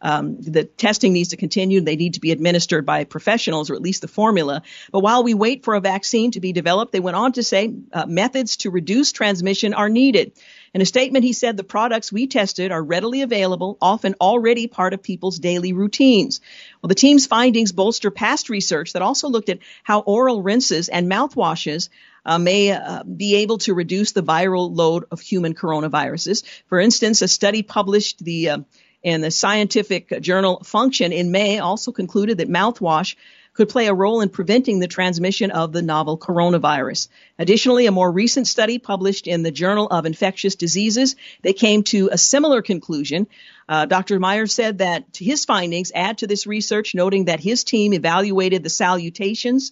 um, the testing needs to continue. They need to be administered by professionals, or at least the formula. But while we wait for a vaccine to be developed, they went on to say uh, methods to reduce transmission are needed. In a statement, he said the products we tested are readily available, often already part of people's daily routines. Well, the team's findings bolster past research that also looked at how oral rinses and mouthwashes uh, may uh, be able to reduce the viral load of human coronaviruses. For instance, a study published the uh, and the scientific journal Function in May also concluded that mouthwash could play a role in preventing the transmission of the novel coronavirus. Additionally, a more recent study published in the Journal of Infectious Diseases, they came to a similar conclusion. Uh, Dr. Meyers said that his findings add to this research, noting that his team evaluated the salutations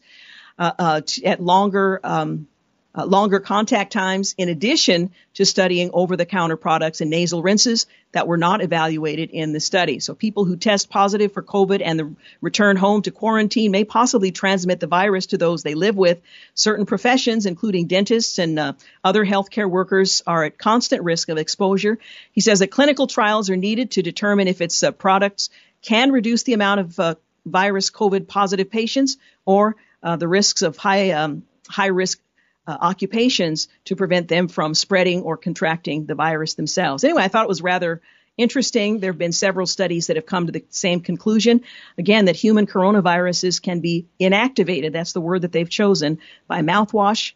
uh, uh, at longer um, uh, longer contact times in addition to studying over the counter products and nasal rinses that were not evaluated in the study. So people who test positive for COVID and the return home to quarantine may possibly transmit the virus to those they live with. Certain professions, including dentists and uh, other healthcare workers, are at constant risk of exposure. He says that clinical trials are needed to determine if its uh, products can reduce the amount of uh, virus COVID positive patients or uh, the risks of high um, high risk uh, occupations to prevent them from spreading or contracting the virus themselves. Anyway, I thought it was rather interesting. There have been several studies that have come to the same conclusion. Again, that human coronaviruses can be inactivated. That's the word that they've chosen by mouthwash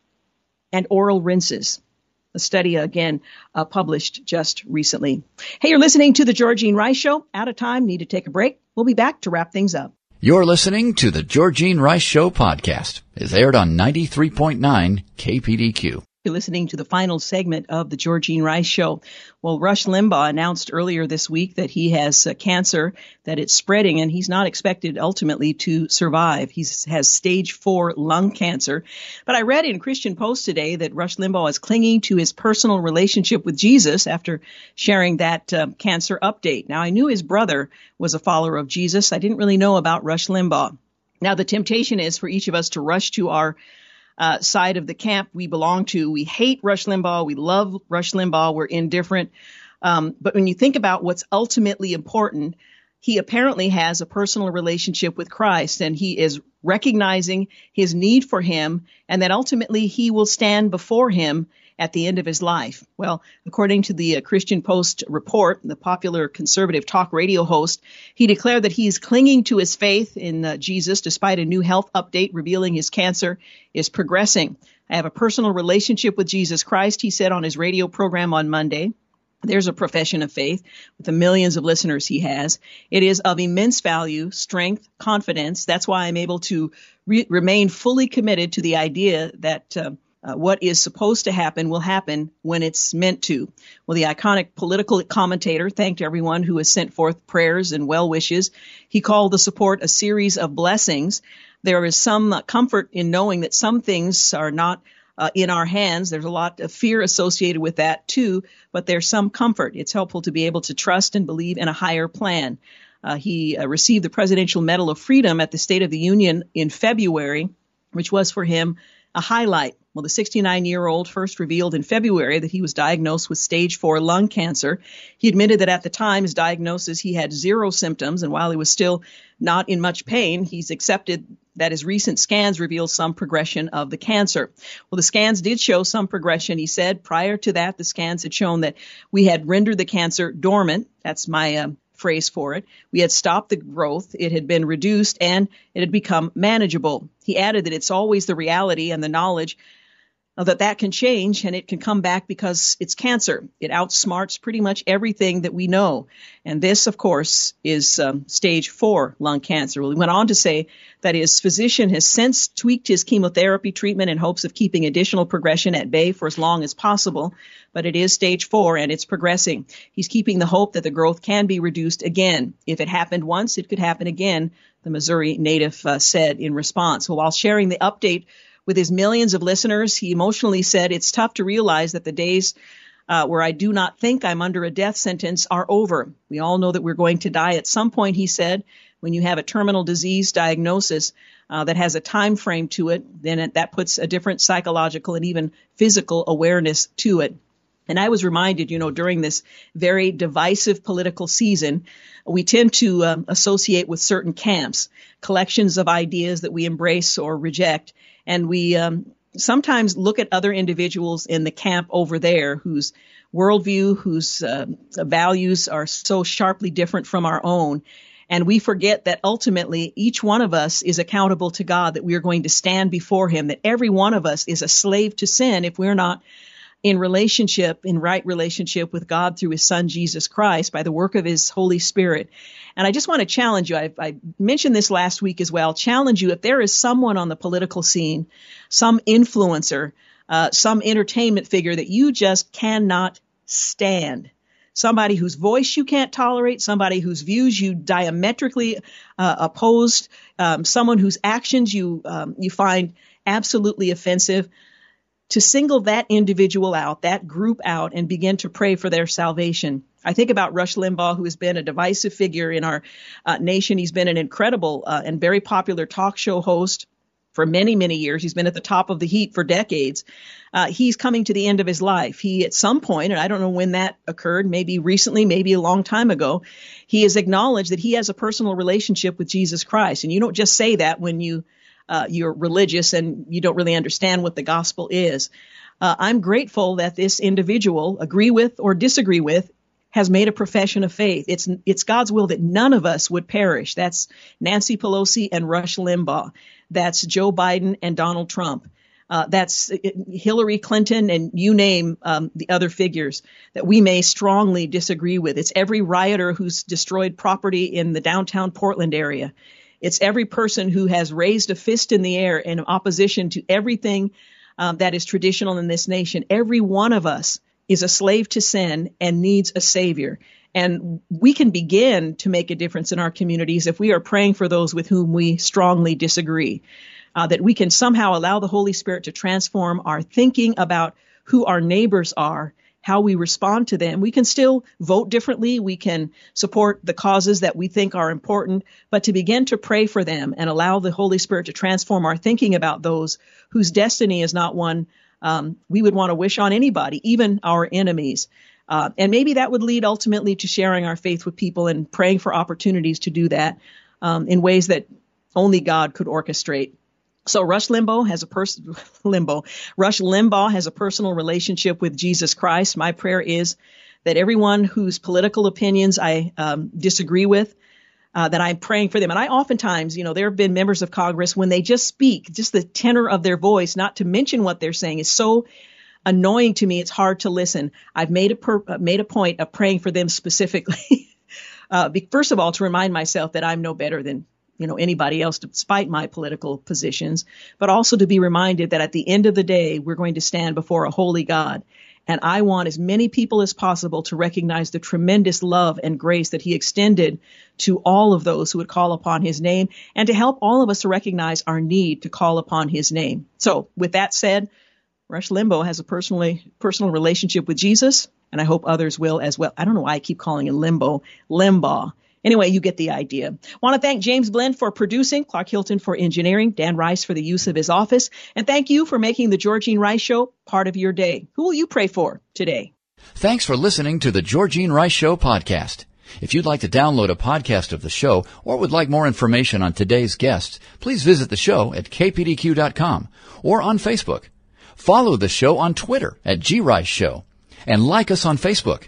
and oral rinses. A study again uh, published just recently. Hey, you're listening to the Georgene Rice Show. Out of time, need to take a break. We'll be back to wrap things up. You're listening to the Georgene Rice Show podcast. It's aired on 93.9 KPDQ. You're listening to the final segment of the Georgene Rice Show. Well, Rush Limbaugh announced earlier this week that he has uh, cancer, that it's spreading, and he's not expected ultimately to survive. He has stage four lung cancer. But I read in Christian Post today that Rush Limbaugh is clinging to his personal relationship with Jesus after sharing that uh, cancer update. Now, I knew his brother was a follower of Jesus. I didn't really know about Rush Limbaugh. Now, the temptation is for each of us to rush to our uh, side of the camp we belong to. We hate Rush Limbaugh. We love Rush Limbaugh. We're indifferent. Um, but when you think about what's ultimately important, he apparently has a personal relationship with Christ and he is recognizing his need for him and that ultimately he will stand before him at the end of his life. Well, according to the uh, Christian Post report, the popular conservative talk radio host, he declared that he is clinging to his faith in uh, Jesus despite a new health update revealing his cancer is progressing. I have a personal relationship with Jesus Christ, he said on his radio program on Monday. There's a profession of faith with the millions of listeners he has. It is of immense value, strength, confidence. That's why I'm able to re- remain fully committed to the idea that uh, uh, what is supposed to happen will happen when it's meant to. Well, the iconic political commentator thanked everyone who has sent forth prayers and well wishes. He called the support a series of blessings. There is some comfort in knowing that some things are not uh, in our hands. There's a lot of fear associated with that too, but there's some comfort. It's helpful to be able to trust and believe in a higher plan. Uh, he uh, received the Presidential Medal of Freedom at the State of the Union in February, which was for him a highlight. Well, the 69 year old first revealed in February that he was diagnosed with stage four lung cancer. He admitted that at the time his diagnosis, he had zero symptoms, and while he was still not in much pain, he's accepted that his recent scans reveal some progression of the cancer. Well, the scans did show some progression, he said. Prior to that, the scans had shown that we had rendered the cancer dormant. That's my uh, phrase for it. We had stopped the growth, it had been reduced, and it had become manageable. He added that it's always the reality and the knowledge that that can change and it can come back because it's cancer. It outsmarts pretty much everything that we know. And this, of course, is um, stage four lung cancer. Well, he went on to say that his physician has since tweaked his chemotherapy treatment in hopes of keeping additional progression at bay for as long as possible. But it is stage four and it's progressing. He's keeping the hope that the growth can be reduced again. If it happened once, it could happen again, the Missouri native uh, said in response. Well, while sharing the update with his millions of listeners, he emotionally said, It's tough to realize that the days uh, where I do not think I'm under a death sentence are over. We all know that we're going to die at some point, he said. When you have a terminal disease diagnosis uh, that has a time frame to it, then it, that puts a different psychological and even physical awareness to it. And I was reminded, you know, during this very divisive political season, we tend to um, associate with certain camps, collections of ideas that we embrace or reject and we um, sometimes look at other individuals in the camp over there whose worldview, whose uh, values are so sharply different from our own. And we forget that ultimately each one of us is accountable to God, that we are going to stand before Him, that every one of us is a slave to sin if we're not in relationship, in right relationship with God through his son Jesus Christ by the work of his Holy Spirit. And I just want to challenge you. I, I, mentioned this last week as well. Challenge you if there is someone on the political scene, some influencer, uh, some entertainment figure that you just cannot stand. Somebody whose voice you can't tolerate, somebody whose views you diametrically uh, opposed, um, someone whose actions you um, you find absolutely offensive to single that individual out, that group out, and begin to pray for their salvation. I think about Rush Limbaugh, who has been a divisive figure in our uh, nation. He's been an incredible uh, and very popular talk show host for many, many years. He's been at the top of the heap for decades. Uh, he's coming to the end of his life. He, at some point, and I don't know when that occurred, maybe recently, maybe a long time ago, he has acknowledged that he has a personal relationship with Jesus Christ. And you don't just say that when you uh, you're religious and you don't really understand what the gospel is. Uh, I'm grateful that this individual, agree with or disagree with, has made a profession of faith. It's it's God's will that none of us would perish. That's Nancy Pelosi and Rush Limbaugh. That's Joe Biden and Donald Trump. Uh, that's Hillary Clinton and you name um, the other figures that we may strongly disagree with. It's every rioter who's destroyed property in the downtown Portland area. It's every person who has raised a fist in the air in opposition to everything um, that is traditional in this nation. Every one of us is a slave to sin and needs a savior. And we can begin to make a difference in our communities if we are praying for those with whom we strongly disagree. Uh, that we can somehow allow the Holy Spirit to transform our thinking about who our neighbors are how we respond to them. We can still vote differently. We can support the causes that we think are important, but to begin to pray for them and allow the Holy Spirit to transform our thinking about those whose destiny is not one um, we would want to wish on anybody, even our enemies. Uh, and maybe that would lead ultimately to sharing our faith with people and praying for opportunities to do that um, in ways that only God could orchestrate. So Rush Limbaugh has a person <laughs> Limbaugh. Rush Limbaugh has a personal relationship with Jesus Christ. My prayer is that everyone whose political opinions I um, disagree with, uh, that I'm praying for them. And I oftentimes, you know, there have been members of Congress when they just speak, just the tenor of their voice, not to mention what they're saying, is so annoying to me. It's hard to listen. I've made a per- uh, made a point of praying for them specifically. <laughs> uh, first of all, to remind myself that I'm no better than you know anybody else despite my political positions but also to be reminded that at the end of the day we're going to stand before a holy god and I want as many people as possible to recognize the tremendous love and grace that he extended to all of those who would call upon his name and to help all of us to recognize our need to call upon his name. So with that said, Rush Limbaugh has a personally personal relationship with Jesus, and I hope others will as well. I don't know why I keep calling him Limbo, Limbaugh. Anyway, you get the idea. Want to thank James Blend for producing, Clark Hilton for engineering, Dan Rice for the use of his office, and thank you for making the Georgene Rice Show part of your day. Who will you pray for today? Thanks for listening to the Georgene Rice Show podcast. If you'd like to download a podcast of the show or would like more information on today's guests, please visit the show at kpdq.com or on Facebook. Follow the show on Twitter at grice show and like us on Facebook.